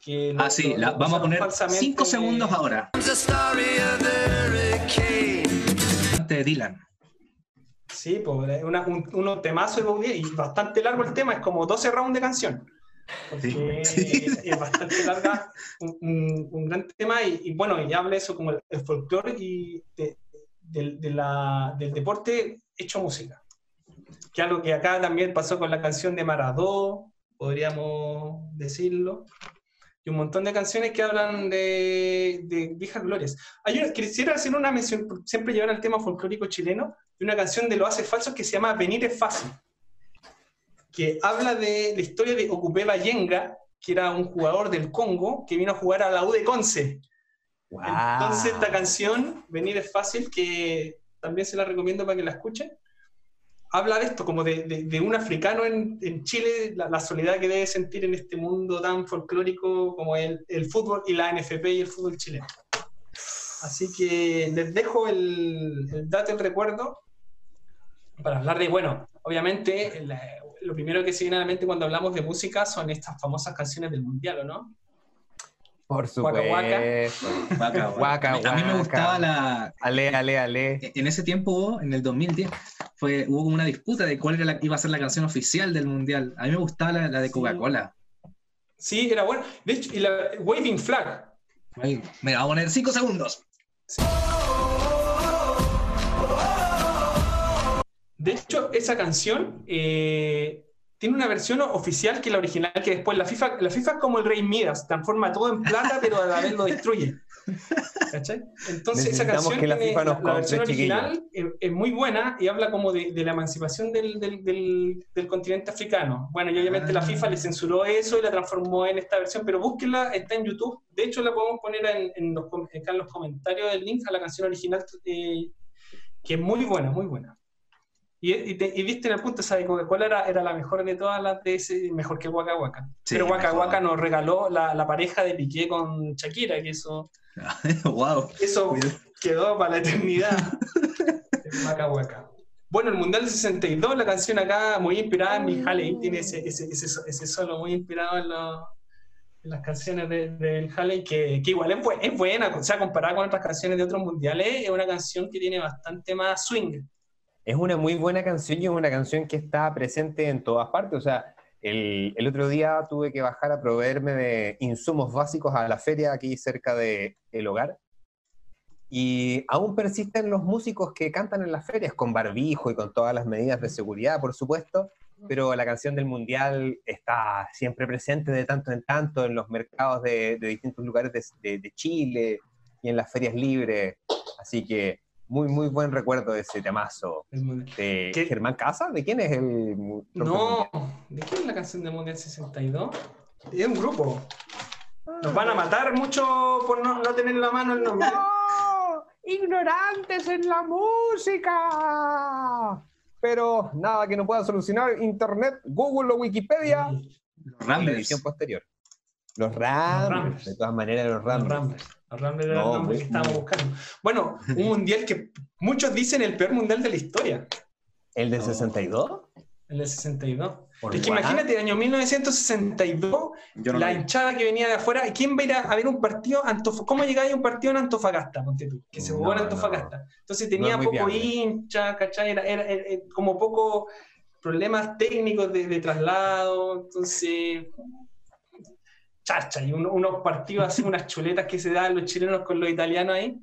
Que Ah, lo- sí, lo- la- lo vamos a poner falsamente 5 de- segundos ahora. Antes de Dylan. Sí, pues, es una, un, unos temazos de Bob Dylan, y bastante largo el tema, es como 12 rounds de canción. Porque Sí. es, es bastante larga, un, un- un gran tema, y, y bueno, y habla eso como el, el folclore y de- del- de la- del deporte hecho música. Que algo que acá también pasó con la canción de Maradó, podríamos decirlo. Y un montón de canciones que hablan de, de viejas glorias. Hay una- quisiera hacer una mención, siempre llevar al tema folclórico chileno, de una canción de Los Hace Falsos que se llama Venir es Fácil. que habla de la historia de Ocupé Bayenga, que era un jugador del Congo que vino a jugar a la U de Conce. Entonces esta canción, Venir es fácil, que también se la recomiendo para que la escuchen, habla de esto, como de, un africano en, Chile, la, soledad que debe sentir en este mundo tan folclórico como el, el fútbol y la NFP y el fútbol chileno. Así que les dejo el, el dato, el recuerdo, para hablar de, bueno, obviamente lo primero que se viene a la mente cuando hablamos de música son estas famosas canciones del Mundial, ¿o no? Por supuesto. Waka, waka. A mí me gustaba la... Ale, ale, ale. En ese tiempo, en el 2010, fue, hubo como una disputa de cuál era la, iba a ser la canción oficial del Mundial. A mí me gustaba la, de Coca-Cola. Sí. era bueno. De hecho, y la Waving Flag. Me va a poner cinco segundos. De hecho, esa canción eh, tiene una versión oficial que la original, que después la FIFA, la FIFA es como el rey Midas, transforma todo en plata, pero a la vez lo destruye. ¿Cachai? Entonces esa canción, que la, FIFA nos la versión original es, muy buena y habla como de, la emancipación del, del, continente africano. Bueno, y obviamente la FIFA le censuró eso y la transformó en esta versión, pero búsquenla, está en YouTube. De hecho, la podemos poner en, en los, acá en los comentarios del link a la canción original, eh, que es muy buena, muy buena. Y, y, viste en el punto, ¿sabes? Coca-Cola era, era, la mejor de todas las de ese, mejor que Waka Waka. Pero Waka Waka nos regaló la, la, pareja de Piqué con Shakira, que eso. wow. Eso quedó para la eternidad. Waka Waka. Bueno, el Mundial 62, la canción acá muy inspirada en mi Halley, tiene ese, ese, ese, ese, solo muy inspirado en, en las canciones del de, Halley, que, que, igual es, es buena, o sea, comparada con otras canciones de otros mundiales, es una canción que tiene bastante más swing es una muy buena canción y es una canción que está presente en todas partes. O sea, el, otro día tuve que bajar a proveerme de insumos básicos a la feria aquí cerca del el hogar. Y aún persisten los músicos que cantan en las ferias con barbijo y con todas las medidas de seguridad, por supuesto, pero la canción del Mundial está siempre presente de tanto en tanto en los mercados de, de distintos lugares de, de Chile y en las ferias libres. Así que muy, muy buen recuerdo de ese temazo. ¿De Germán Casa? ¿De quién es el.? No, ¿de quién es la canción de Mundial 62? Es un grupo. Nos van a matar mucho por no, tener en la mano el nombre. ¡No! ¡Ignorantes en la música! Pero nada que no pueda solucionar Internet, Google o Wikipedia. Los Ramblers. posterior. Los Ramblers. De todas maneras, los Ramblers. Bueno, un mundial que muchos dicen el peor mundial de la historia. ¿El del 62? El del 62. Es que imagínate, año 1962, la hinchada que venía de afuera, ¿quién va a ir a, ver un partido? ¿Cómo llegaba a un partido en Antofagasta? que se jugó en Antofagasta. Entonces tenía poco hincha, ¿cachai? Era, como poco problemas técnicos de, de traslado. Entonces, charcha y unos partidos así, unas chuletas que se dan los chilenos con los italianos ahí.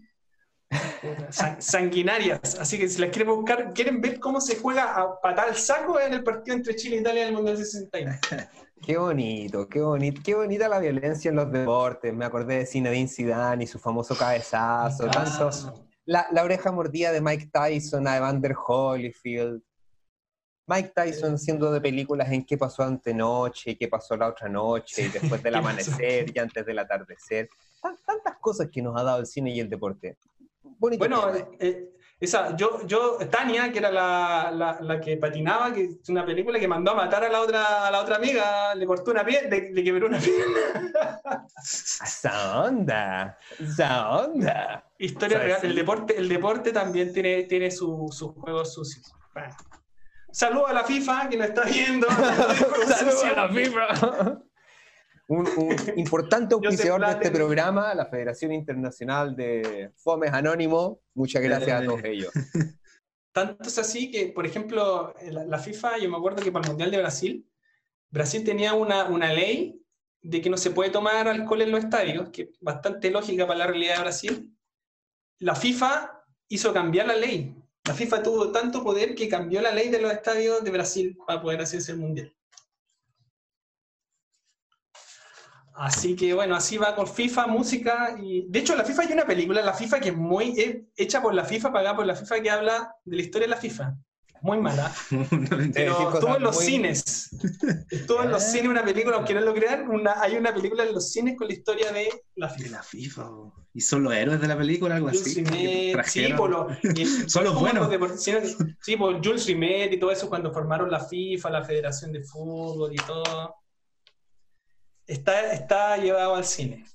sanguinarias. Así que si las quieren buscar, quieren ver cómo se juega a patar el saco en el partido entre Chile e Italia en el Mundial 69. Qué bonito, qué bonito, qué bonita la violencia en los deportes. Me acordé de Zinedine Zidane y su famoso cabezazo, tanto la, la, oreja mordida de Mike Tyson a Evander Holyfield. Mike Tyson siendo de películas en qué pasó antenoche, qué pasó la otra noche, después del amanecer y antes del atardecer. Tantas cosas que nos ha dado el cine y el deporte. bueno, eh, esa, yo, yo, Tania, que era la, la, que patinaba, que es una película que mandó a matar a la otra, a la otra amiga, le cortó una pierna, le, quebró una pierna. ¡Esa onda! ¡Esa onda! Historia real. El deporte, el deporte también tiene, tiene sus juegos sucios. Saludos a la FIFA que nos está viendo. Saludos a la FIFA. Un, importante auspiciador de este programa, la Federación Internacional de Fomes Anónimo. Muchas gracias a todos ellos. Tanto es así que, por ejemplo, la, FIFA, yo me acuerdo que para el Mundial de Brasil, Brasil tenía una, una ley de que no se puede tomar alcohol en los estadios, que es bastante lógica para la realidad de Brasil. La FIFA hizo cambiar la ley la FIFA tuvo tanto poder que cambió la ley de los estadios de Brasil para poder hacerse el mundial. Así que bueno, así va con FIFA, música y... De hecho, la FIFA hay una película, la FIFA, que es muy hecha por la FIFA, pagada por la FIFA, que habla de la historia de la FIFA. Muy mala. Pero estuvo en los muy- cines. Estuvo en los cines una película, aunque no lo crean, una, hay una película en los cines con la historia de la De FIFA. la FIFA. Y son los héroes de la película, algo Jules así. Rimet, sí, por lo- Son los buenos. Sí, por Jules Rimet y todo eso cuando formaron la FIFA, la Federación de Fútbol y todo. Está, está llevado al cine.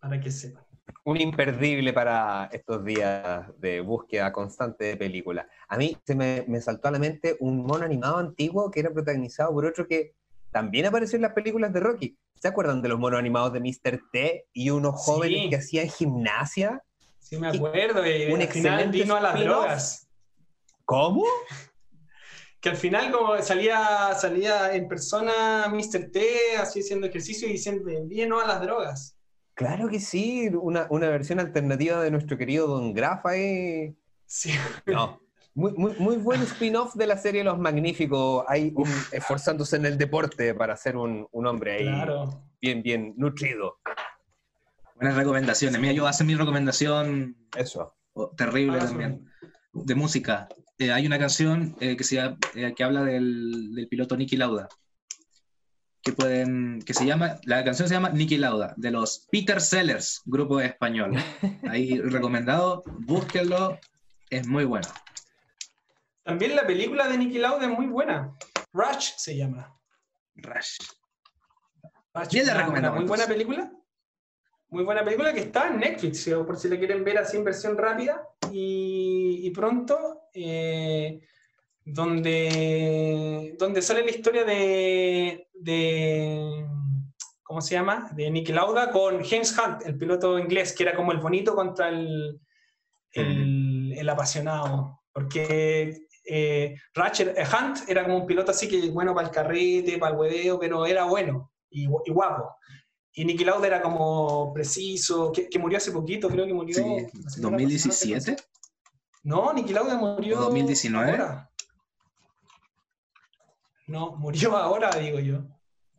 Para que sepan. Un imperdible para estos días de búsqueda constante de películas. A mí se me, me saltó a la mente un mono animado antiguo que era protagonizado por otro que también apareció en las películas de Rocky. ¿Se acuerdan de los monos animados de Mr. T y unos Sí. jóvenes que hacían gimnasia? Sí, me acuerdo. Y Un al final vino a las drogas. ¿Cómo? Que al final como salía, salía en persona Mr. T, así haciendo ejercicio y diciendo, vino a las drogas. Claro que sí, una, una versión alternativa de nuestro querido Don Grafa. Sí. No. Muy, muy, muy buen spin-off de la serie Los Magníficos, ahí un- esforzándose en el deporte para ser un, un hombre ahí Claro. bien, bien nutrido. Buenas recomendaciones. Mira, yo voy a hacer mi recomendación Eso. oh, terrible Ah, también. De música. Eh, hay una canción eh, que, se, eh, que habla del, del piloto Nicky Lauda. Que pueden. que se llama. La canción se llama Nicky Lauda, de los Peter Sellers, grupo español. Ahí recomendado, búsquenlo, es muy bueno. También la película de Nicky Lauda es muy buena. Rush se llama. Rush. Rush, Bien la recomendamos, Muy buena película. Muy buena película que está en Netflix, ¿sí? por si la quieren ver así en versión rápida. Y, y pronto, eh, donde, donde sale la historia de, de. ¿Cómo se llama? De Nicky Lauda con James Hunt, el piloto inglés, que era como el bonito contra el, el, el apasionado. Porque eh, Ratchet, eh, Hunt era como un piloto así que bueno para el carrete, para el hueveo, pero era bueno y, y guapo. Y Nicky Lauda era como preciso, que, que murió hace poquito, creo que murió. Sí, la semana 2017. pasada, No, Nicky Lauda murió. ¿O 2019? ahora. No, murió ahora, digo yo.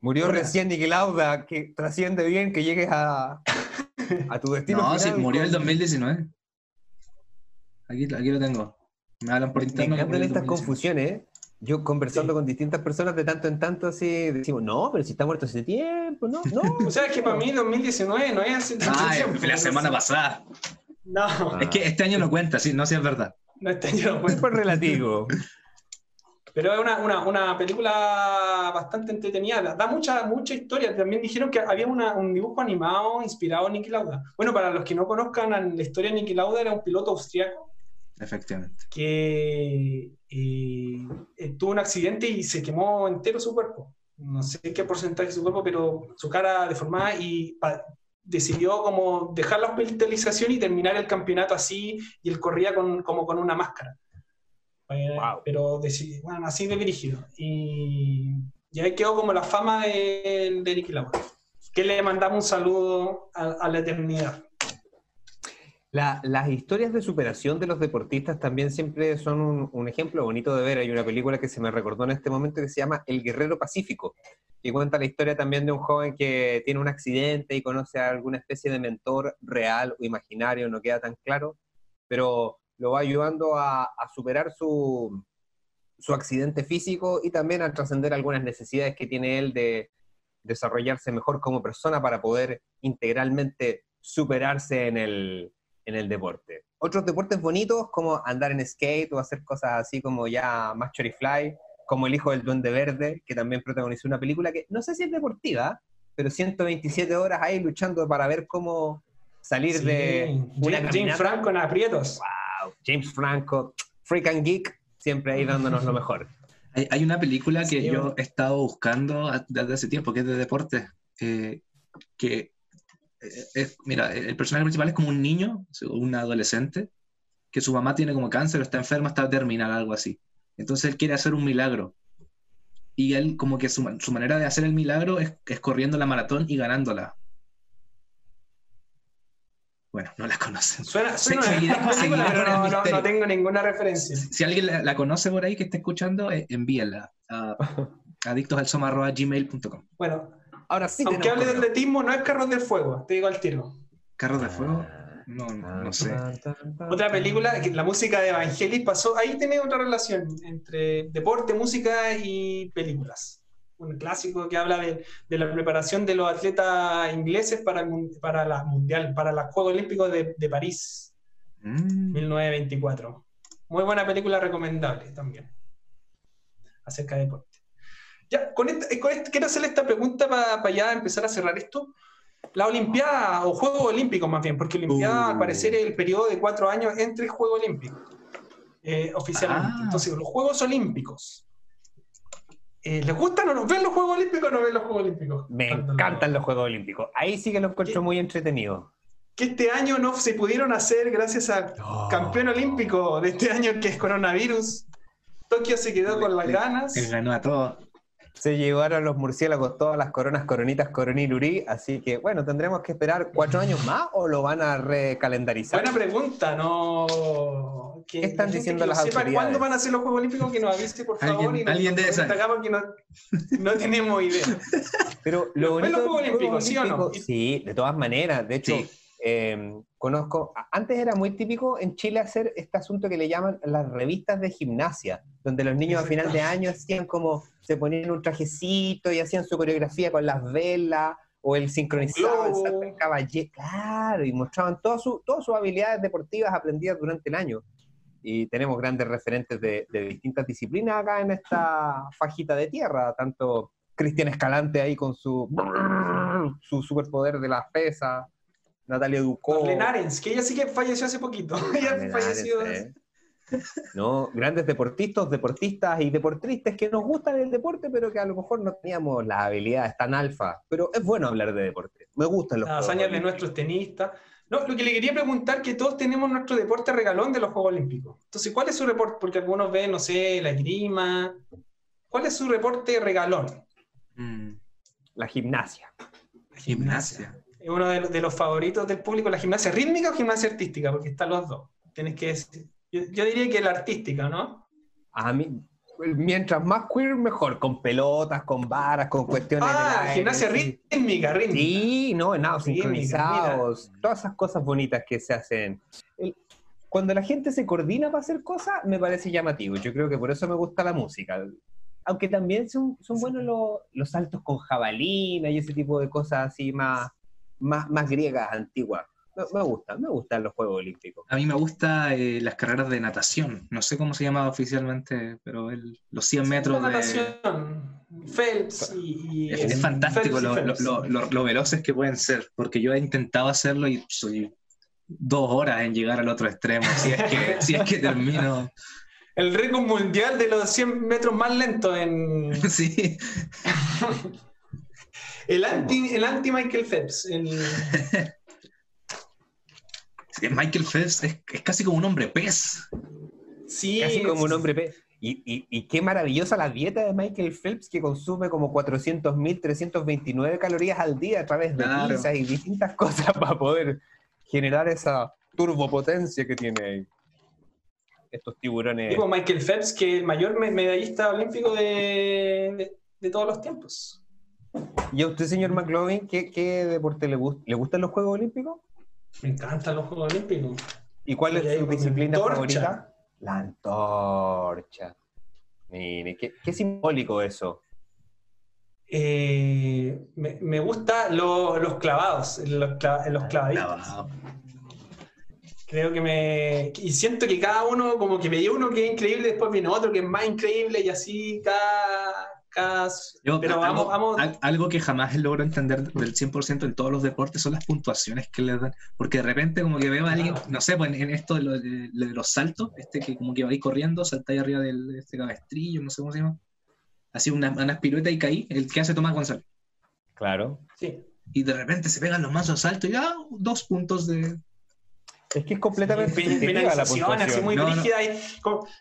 Murió Hola. recién Niki Lauda, que trasciende bien, que llegues a, a tu destino. No, sí, murió con- el 2019. Aquí, aquí lo tengo. Me hablan por Me interno. que encantan estas 2019. confusiones. ¿eh? Yo conversando Sí. con distintas personas de tanto en tanto así, decimos, no, pero si está muerto hace tiempo, no, no. O sea, es que para mí 2019 no es hace tanto Ah, tiempo. fue la semana pasada. No, Ah. Es que este año no cuenta, sí, no, sí es verdad. no este año no cuenta. Súper relativo. Pero es una, una, una película bastante entretenida, da- mucha, mucha historia. También dijeron que había una- un dibujo animado inspirado en Niki Lauda. Bueno, para los que no conozcan la historia de Niki Lauda, era un piloto austriaco Efectivamente. que eh, eh, tuvo un accidente y se quemó entero su cuerpo. No sé qué porcentaje de su cuerpo, pero su cara deformada y decidió como dejar la hospitalización y terminar el campeonato así y él corría con, como con una máscara. Eh, Wow. Pero bueno, así de dirigido. Y, y ahí quedó como la fama de, de Niki Lauda. Que le mandamos un saludo a, a la eternidad. La- las historias de superación de los deportistas también siempre son un, un ejemplo bonito de ver. Hay una película que se me recordó en este momento que se llama El Guerrero Pacífico, y cuenta la historia también de un joven que tiene un accidente y conoce a alguna especie de mentor real o imaginario, no queda tan claro, pero lo va ayudando a, a superar su, su accidente físico y también a trascender algunas necesidades que tiene él de desarrollarse mejor como persona para poder integralmente superarse en el, en el deporte. Otros deportes bonitos como andar en skate o hacer cosas así como ya más chorifly, como El hijo del duende verde, que también protagonizó una película que no sé si es deportiva, pero 127 horas ahí luchando para ver cómo salir Sí, de una caminata. Franco en aprietos. Wow, James Franco, Freak and Geek, siempre ahí dándonos lo mejor. Hay, hay una película que Sí, yo he estado buscando desde hace tiempo, que es de deporte, eh, que eh, es- mira, el personaje principal es como un niño, un adolescente, que su mamá tiene como cáncer, está enferma, está terminal, algo así. Entonces él quiere hacer un milagro. Y él como que su, ma- su manera de hacer el milagro es, es corriendo la maratón y ganándola. Bueno, no la conocen. Suena, suena seguirá- una película, seguirá pero con el no, no- no tengo ninguna referencia. Si alguien la, la conoce por ahí que esté escuchando, eh, envíenla a adictosalsoma.gmail.com. Bueno, Ahora sí. aunque hable de atletismo, no es carros del fuego, te digo al tiro. Carros de fuego. Ah, No, no sé. Otra película, la música de Evangelis pasó, ahí tiene otra relación entre deporte, música y películas. Un clásico que habla de, de la preparación de los atletas ingleses para, el para la mundial, para los Juegos Olímpicos de, de París, Mm. 1924. Muy buena película recomendable también. Acerca de deporte. Ya, con esta- eh, con esta- quiero hacerle esta pregunta para ya empezar a cerrar esto. La Olimpiada, o Juegos Olímpicos más bien, porque Olimpiada Uh. al parecer es el periodo de cuatro años entre Juegos Olímpicos, eh, oficialmente. Ah. Entonces, los Juegos Olímpicos. Eh, ¿Les gustan o no? ¿Ven los Juegos Olímpicos o no ven los Juegos Olímpicos? Me Cuando lo- encantan los Juegos Olímpicos. Ahí sí que lo encuentro ¿Qué? muy entretenido. Que este año no se pudieron hacer gracias al Oh. campeón olímpico de este año que es coronavirus. Tokio se quedó con las Le- ganas. Él ganó a todos. Se llevaron los murciélagos todas las coronas, coronitas, coroniluri, así que bueno, tendremos que esperar cuatro años más o lo van a recalendarizar. Buena pregunta, no. ¿Qué están diciendo que las sepa autoridades? ¿Cuándo van a ser los Juegos Olímpicos? Que nos avise, por favor. Alguien- y nos- alguien acá porque no, no tenemos idea. Pero ¿Ven lo bonito los de Juegos Olímpicos, sí o no? Sí, de todas maneras. De hecho, Sí. Eh, conozco, antes era muy típico en Chile hacer este asunto que le llaman las revistas de gimnasia, donde los niños a final de año hacían como, se ponían un trajecito y hacían su coreografía con las velas o el sincronizado, el caballé, claro, y mostraban todas su- todas sus habilidades deportivas aprendidas durante el año. Y tenemos grandes referentes de, de distintas disciplinas acá en esta fajita de tierra, tanto Cristian Escalante ahí con su, su superpoder de las pesas, Natalia Ducó. Marlene Arens, que ella sí que falleció hace poquito. ella falleció. ¿eh? ¿no? Grandes deportistas, deportistas y deportistas que nos gustan el deporte, pero que a lo mejor no teníamos las habilidades tan alfa. Pero es bueno hablar de deporte. Me gustan los Las Juegos hazañas de nuestros tenistas. No, lo que le quería preguntar que todos tenemos nuestro deporte regalón de los Juegos Olímpicos. Entonces, ¿cuál es su reporte? Porque algunos ven, no sé, la esgrima. ¿Cuál es su reporte regalón? Mm. La gimnasia. La Gimnasia. Es uno de los, de los favoritos del público, la gimnasia rítmica o gimnasia artística, porque están los dos. Tienes que decir. Yo, yo diría que la artística, ¿no? A mí, mientras más queer, mejor. Con pelotas, con varas, con cuestiones. Ah, aire, gimnasia sí. rítmica, rítmica. Sí, no, nada, Sí, sincronizados, todas esas cosas bonitas que se hacen. El- cuando la gente se coordina para hacer cosas, me parece llamativo. Yo creo que por eso me gusta la música. Aunque también son, son buenos los, los saltos con jabalina y ese tipo de cosas así más, más, más griegas, antiguas. Me, me gustan, me gustan los Juegos Olímpicos. A mí me gustan las carreras de natación. No sé cómo se llama oficialmente, pero el- los 100 metros de... natación, Phelps y... Es, es fantástico Phelps y lo, lo- Phelps. lo- lo- lo veloces que pueden ser, porque yo he intentado hacerlo y soy dos horas en llegar al otro extremo, si es que, si es que termino. El récord mundial de los 100 metros más lentos en... Sí, El anti, el anti Michael Phelps. El... Michael Phelps es, es casi como un hombre pez. Sí, Casi como un hombre pez. Y, y- y qué maravillosa la dieta de Michael Phelps que consume como 400.329 calorías al día a través de Claro. pizzas y distintas cosas para poder generar esa turbopotencia que tiene ahí. Estos tiburones. Tipo Michael Phelps, que es el mayor me- medallista olímpico de, de- de todos los tiempos. ¿Y a usted, señor McLovin, qué, qué deporte le gusta? ¿Le gustan los Juegos Olímpicos? Me encantan los Juegos Olímpicos. ¿Y cuál es su disciplina favorita? La antorcha. Mire, qué, qué simbólico eso. Eh, me, me gusta lo- los clavados, los, cla- los clavaditos. Creo que me. Y siento que cada uno, como que veía uno que es increíble, después viene otro que es más increíble, y así cada. Yo, Pero algo, vamos, vamos. al- algo que jamás logro entender del 100% en todos los deportes son las puntuaciones que le dan. Porque de repente como que veo a alguien, no sé, pues en, esto de, lo- de- de los saltos, este que como que va ahí corriendo, saltáis arriba del, de este cabestrillo, no sé cómo se llama. Así una, unas piruetas y caí, el que hace Tomás González. Claro. Sí. Y de repente se pegan los mazos saltos y ya, dos puntos de... Es que es completamente penalización, así muy No, no. brígida. y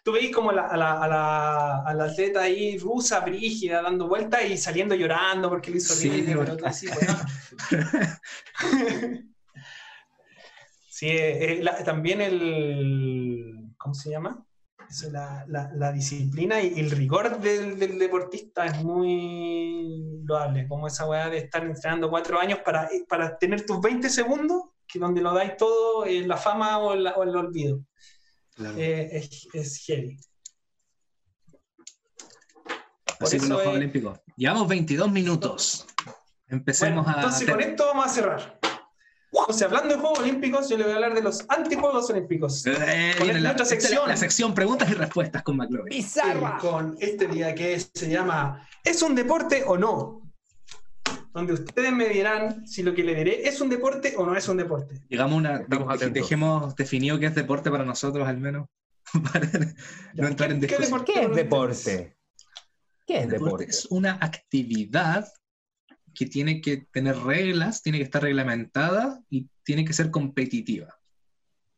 tú veis como la, a, la, a, la, a la atleta ahí rusa, brígida, dando vueltas y saliendo llorando porque lo hizo Sí, horrible. pero tú decís, bueno. sí, eh, la- también el. ¿Cómo se llama? Eso, la, la- la disciplina y el rigor del, del deportista es muy loable. Como esa weá de estar entrenando cuatro años para, para tener tus 20 segundos que donde lo dais todo en la fama o, en la- o el olvido. Claro. Eh, es, es heavy. por Así con los Juegos es- Olímpicos. Llevamos 22 minutos. Empecemos Bueno, a. entonces con esto vamos a cerrar. Entonces, hablando de Juegos Olímpicos, yo le voy a hablar de los antijuegos olímpicos. Eh, Con viene la, nuestra esta es la- sección. la sección preguntas y respuestas con McLovin. ¡Bizarra! con este día que se llama ¿Es un deporte o no? Donde ustedes me dirán si lo que le diré es un deporte o no es un deporte. Llegamos a una. Estamos de- atentos. dejemos definido qué es deporte para nosotros, al menos. para no entrar en ¿Qué discusión. ¿Qué es deporte? ¿Qué es Deporte deporte? es una actividad que tiene que tener reglas, tiene que estar reglamentada y tiene que ser competitiva.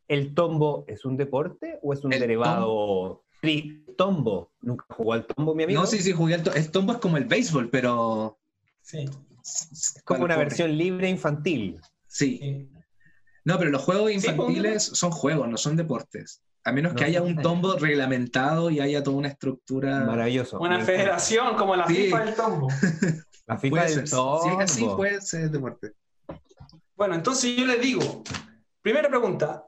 ¿El tombo es un deporte o es un El derivado? Tri- Tombo. ¿Nunca jugó al tombo, mi amigo? No, sí, sí, jugué al to- El tombo es como el béisbol, pero. Sí, Es como una versión libre infantil. Sí. No, pero los juegos Sí, infantiles son juegos, no son deportes. A menos que haya un tombo reglamentado y haya toda una estructura. Maravilloso. Una federación como la Sí. FIFA del tombo. La FIFA Puede del ser. tombo. Si es así, puede ser deporte. Bueno, entonces yo les digo, primera pregunta,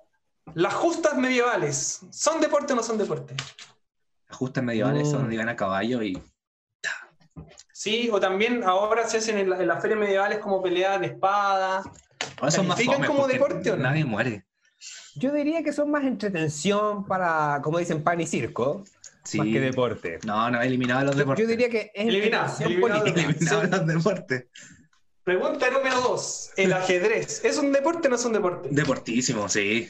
¿las justas medievales son deporte o no son deporte? Las justas medievales son donde iban a caballo y. Sí, o también ahora se hacen en, la- en las ferias medievales como peleas de espada. Ahora son más ¿Califican fome como deporte o no? Nadie muere. Yo diría que son más entretención para, como dicen, pan y circo, Sí. más que deporte. No, no, eliminaba los deportes. yo diría que es Eliminado, entretención eliminado. política. Eliminaba los deportes. Pregunta número dos, el ajedrez, ¿es un deporte o no es un deporte? Deportísimo, sí.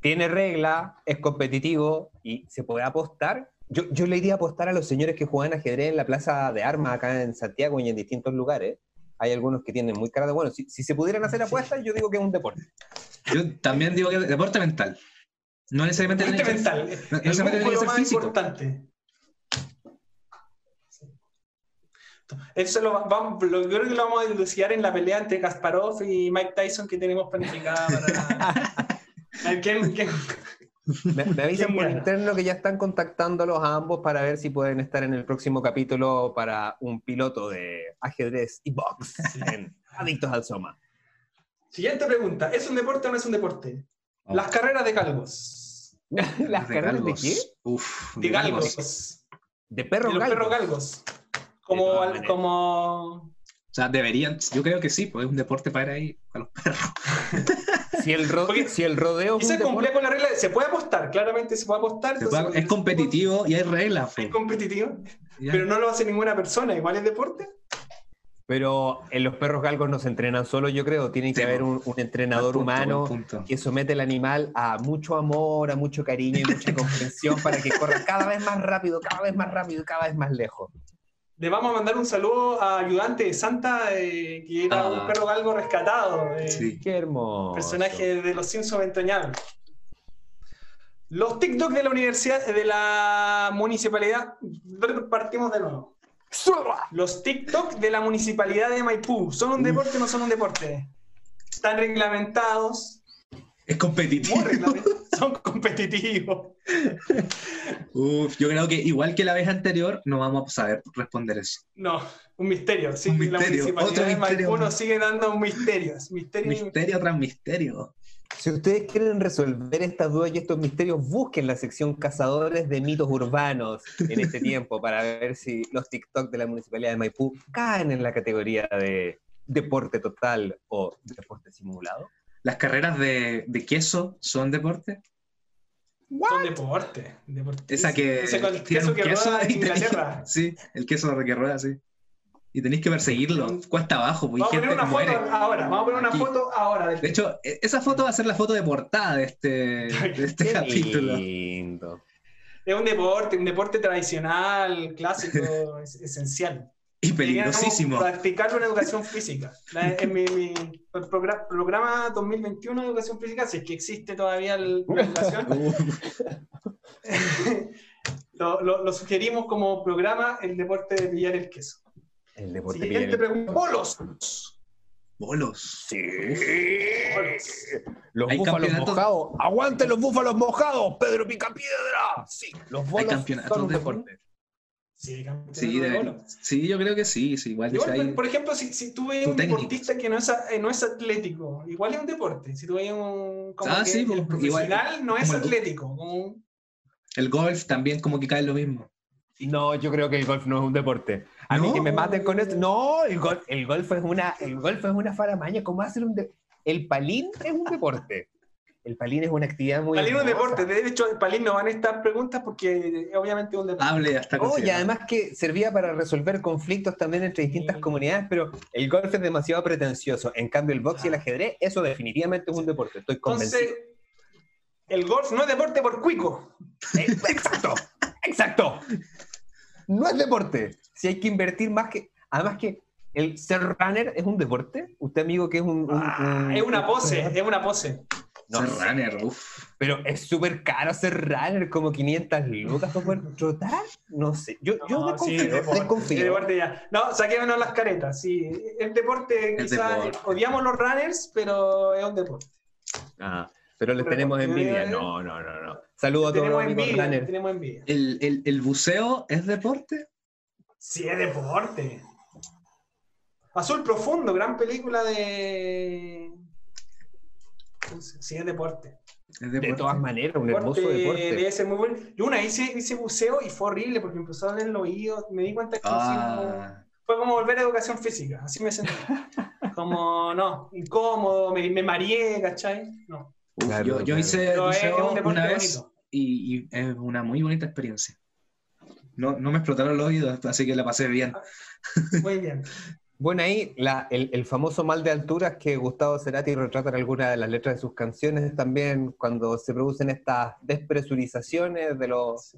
Tiene regla, es competitivo y se puede apostar. Yo, yo le iría a apostar a los señores que juegan ajedrez en la plaza de armas acá en Santiago y en distintos lugares. Hay algunos que tienen muy cara de bueno. Si, si se pudieran hacer apuestas, yo digo que es un deporte. Yo también digo que es deporte mental. No necesariamente Deporte tiene que ser- mental, no- no ser más físico. importante. Eso lo, va- vamos, lo- creo que lo vamos a dilucidar en la pelea entre Kasparov y Mike Tyson que tenemos planificada para... ¿quién- quién- Me, me avisan ¿Quién por interno que ya están contactándolos a ambos para ver si pueden estar en el próximo capítulo para un piloto de ajedrez y box en Adictos al Soma. Siguiente pregunta, ¿es un deporte o no es un deporte? Oh. Las carreras de galgos. ¿Las De carreras de galgos. qué? Uf, De galgos. De De perros los galgos. perros galgos. Como, al- como O sea, deberían, yo creo que sí, pues es un deporte para ir a los perros. Si el, ro- Porque- si el rodeo Y se cumple deporte, con la regla, de- se puede apostar, claramente se puede apostar. Se entonces, puede- es competitivo y hay reglas. Es competitivo, Ya. pero no lo hace ninguna persona, igual es deporte. pero en los perros galgos no se entrenan solo, yo creo. Tiene que Sí, haber un, un entrenador punto, humano que somete al animal a mucho amor, a mucho cariño y mucha comprensión para que corra cada vez más rápido, cada vez más rápido y cada vez más lejos. Le vamos a mandar un saludo a Ayudante de Santa, eh, que era Ah. un perro galgo rescatado, eh, Sí. Qué hermoso. personaje de los Simpsons entrañables. Los TikTok de la universidad, de la municipalidad, partimos de nuevo. Los TikTok de la municipalidad de Maipú, ¿son un deporte o no son un deporte? Están reglamentados, Es competitivo. son competitivos. Uf, yo creo que igual que la vez anterior, no vamos a saber responder eso. No, un misterio. Sí, Un la misterio, municipalidad otro de Maipú misterio. nos sigue dando misterios. Misterios. Misterio tras misterio. Si ustedes quieren resolver estas dudas y estos misterios, busquen la sección Cazadores de Mitos Urbanos en este tiempo para ver si los TikTok de la Municipalidad de Maipú caen en la categoría de deporte total o deporte simulado. ¿Las carreras de, de queso son deporte? Son deporte. deporte. Esa que Ese con el queso que rueda en Inglaterra. Sí, el queso que rueda, sí. Y tenéis que perseguirlo, cuesta abajo, porque Vamos a poner una foto muere. ahora. Vamos a poner una Aquí. foto ahora. del- De hecho, e- esa foto va a ser la foto de portada de este, de este Qué capítulo. lindo. Es un deporte, un deporte tradicional, clásico, es- esencial. Y peligrosísimo. Practicarlo en educación física. En mi, mi- el progra- programa 2021 de educación física, si es que existe todavía el- la educación, lo, lo- lo sugerimos como programa el deporte de pillar el queso. El deporte Siguiente pillar- pregunta. Bolos. Bolos. Sí. Bolos. Los Hay búfalos campeonatos- mojados. ¡Aguante los búfalos mojados, Pedro Picapiedra! Sí, los bolos campeonatos son un de deporte. Sí, Sí, de sí, yo creo que sí. sí igual Igual, por- ejemplo, si, si tú ves un deportista que no es, eh, no es atlético, igual es un deporte. Si tú ves un como Ah, que sí, el pues, igual, profesional no es el- atlético, como un- El golf también como que cae lo mismo. No, yo creo que el golf no es un deporte. A mí que me maten con esto. No, el golf, el golf es una, el golf es una faramaña. ¿Cómo hacer un de- El palín es un deporte. El palín es una actividad muy. Palín es un deporte. De hecho, Palín no van a estas preguntas porque obviamente es un deporte. Hable hasta Oh, y además que servía para resolver conflictos también entre distintas Sí. comunidades, pero el golf es demasiado pretencioso. En cambio, el box y el ajedrez, eso definitivamente es un deporte. Estoy convencido. Entonces, el golf no es deporte por cuico. Eh, exacto, exacto. No es deporte. Si hay que invertir más que. Además que el ser runner es un deporte. Usted, amigo, que es un. un- Ah, un- es una un- pose, es una pose. No Ser sé, runner, uf. Pero es súper caro ser runner, como 500 lucas para poder trotar. No sé. Yo, yo No, sí, desconfío. es deporte, desconfío. es deporte ya. No, saquémonos las caretas. Sí, el deporte, quizás odiamos los runners, pero es un deporte. Ah, pero les Pero tenemos envidia. No, no, no, no. Saludos a todos los amigos envidia, runners. tenemos envidia. ¿El, el, el buceo es deporte? Sí, es deporte. Azul Profundo, gran película de. Sí, es deporte. Es De deporte. todas maneras, un hermoso Deporte deporte. Debe ser muy bueno. Yo una vez hice, hice buceo y fue horrible porque me empezó a doler el oído. Me di cuenta que Ah, fue como volver a educación física. Así me sentí. Como, no, incómodo, me, me mareé, ¿cachai? No. uf, Claro, yo, yo claro. hice Pero es, es buceo un deporte una vez bonito. y, y es una muy bonita experiencia. No, no me explotaron los oídos, así que la pasé bien. Muy bien. Bueno, ahí la- el, el famoso mal de alturas que Gustavo Cerati retrata en algunas de las letras de sus canciones también cuando se producen estas despresurizaciones de los,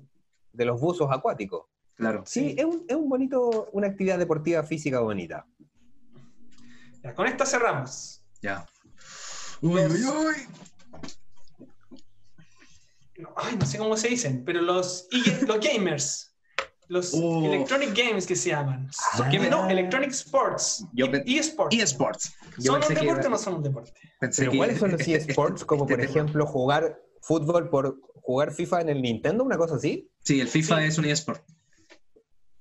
de los buzos acuáticos. Claro. Sí, Sí. Es, un, es un bonito, una actividad deportiva física bonita. Ya, con esta cerramos. Ya. Uy, uy, uy. No, Ay, no sé cómo se dicen, pero los, los gamers. Los. Electronic Games que se llaman. Ah. Que no, Electronic Sports. E- eSports. eSports. ¿Son un deporte o no son un deporte? pensé que- ¿cuáles son los eSports? Como por tema. ejemplo jugar fútbol por jugar FIFA en el Nintendo, una cosa así. Sí, el FIFA Sí. es un eSport.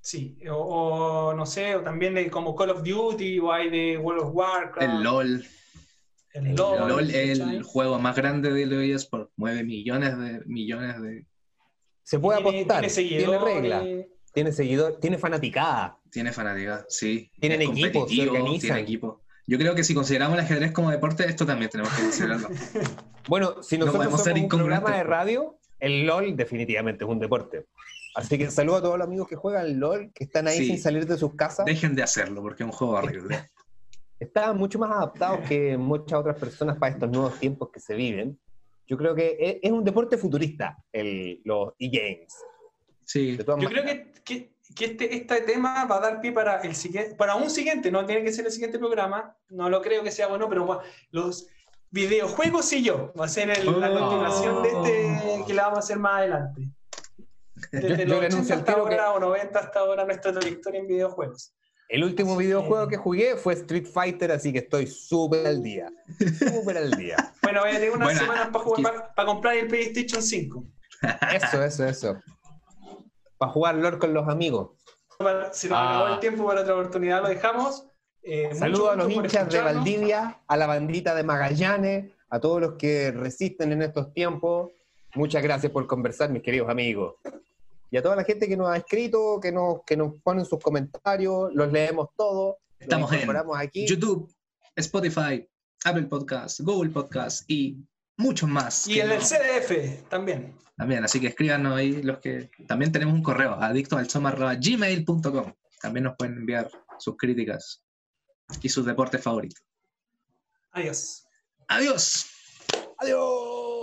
Sí, o, o no sé, o también de como Call of Duty, o hay de World of Warcraft. El LOL. El El LOL. LOL es el juego más grande de los eSports. Mueve millones de millones de. Se puede apostar, tiene regla, tiene seguidor, tiene fanaticada. Tiene fanática, sí. Tienen Es equipos, se organizan. Tiene equipo. Yo creo que si consideramos el ajedrez como deporte, esto también tenemos que considerarlo. Bueno, si No nosotros ser somos un programa de radio, el LOL definitivamente es un deporte. Así que saludo a todos los amigos que juegan LOL, que están ahí Sí. sin salir de sus casas. Dejen de hacerlo porque es un juego horrible. Están mucho más adaptados que muchas otras personas para estos nuevos tiempos que se viven. Yo creo que es, es un deporte futurista, el, los e-games. Sí. Yo creo que, que, que este, este tema va a dar pie para, el siguiente, para un siguiente, no tiene que ser el siguiente programa, no lo creo que sea bueno, pero los videojuegos y yo, va a ser el- la Oh. continuación de este que la vamos a hacer más adelante. Desde Yo los anuncio 80 al hasta que- ahora o 90 hasta ahora nuestra trayectoria en videojuegos. El último videojuego que- que jugué fue Street Fighter, así que estoy súper al día. Súper al día. Bueno, voy a tener unas Bueno, semanas para, jugar, para comprar el PlayStation 5. Eso, eso, eso. Para jugar LOL con los amigos. Se nos Ah. acabó el tiempo para otra oportunidad, lo dejamos. Eh, Saludos a los hinchas de. Valdivia, a la bandita de Magallanes, a todos los que resisten en estos tiempos. Muchas gracias por conversar, mis queridos amigos. Y a toda la gente que nos ha escrito, que nos, que nos ponen sus comentarios, los leemos todos. Estamos en aquí. YouTube, Spotify, Apple Podcast, Google Podcast y muchos más. Y en el CDF también. También, así que escríbanos ahí los que. También tenemos un correo, adictosalsoma.gmail.com. También nos pueden enviar sus críticas y sus deportes favoritos. Adiós. Adiós. Adiós.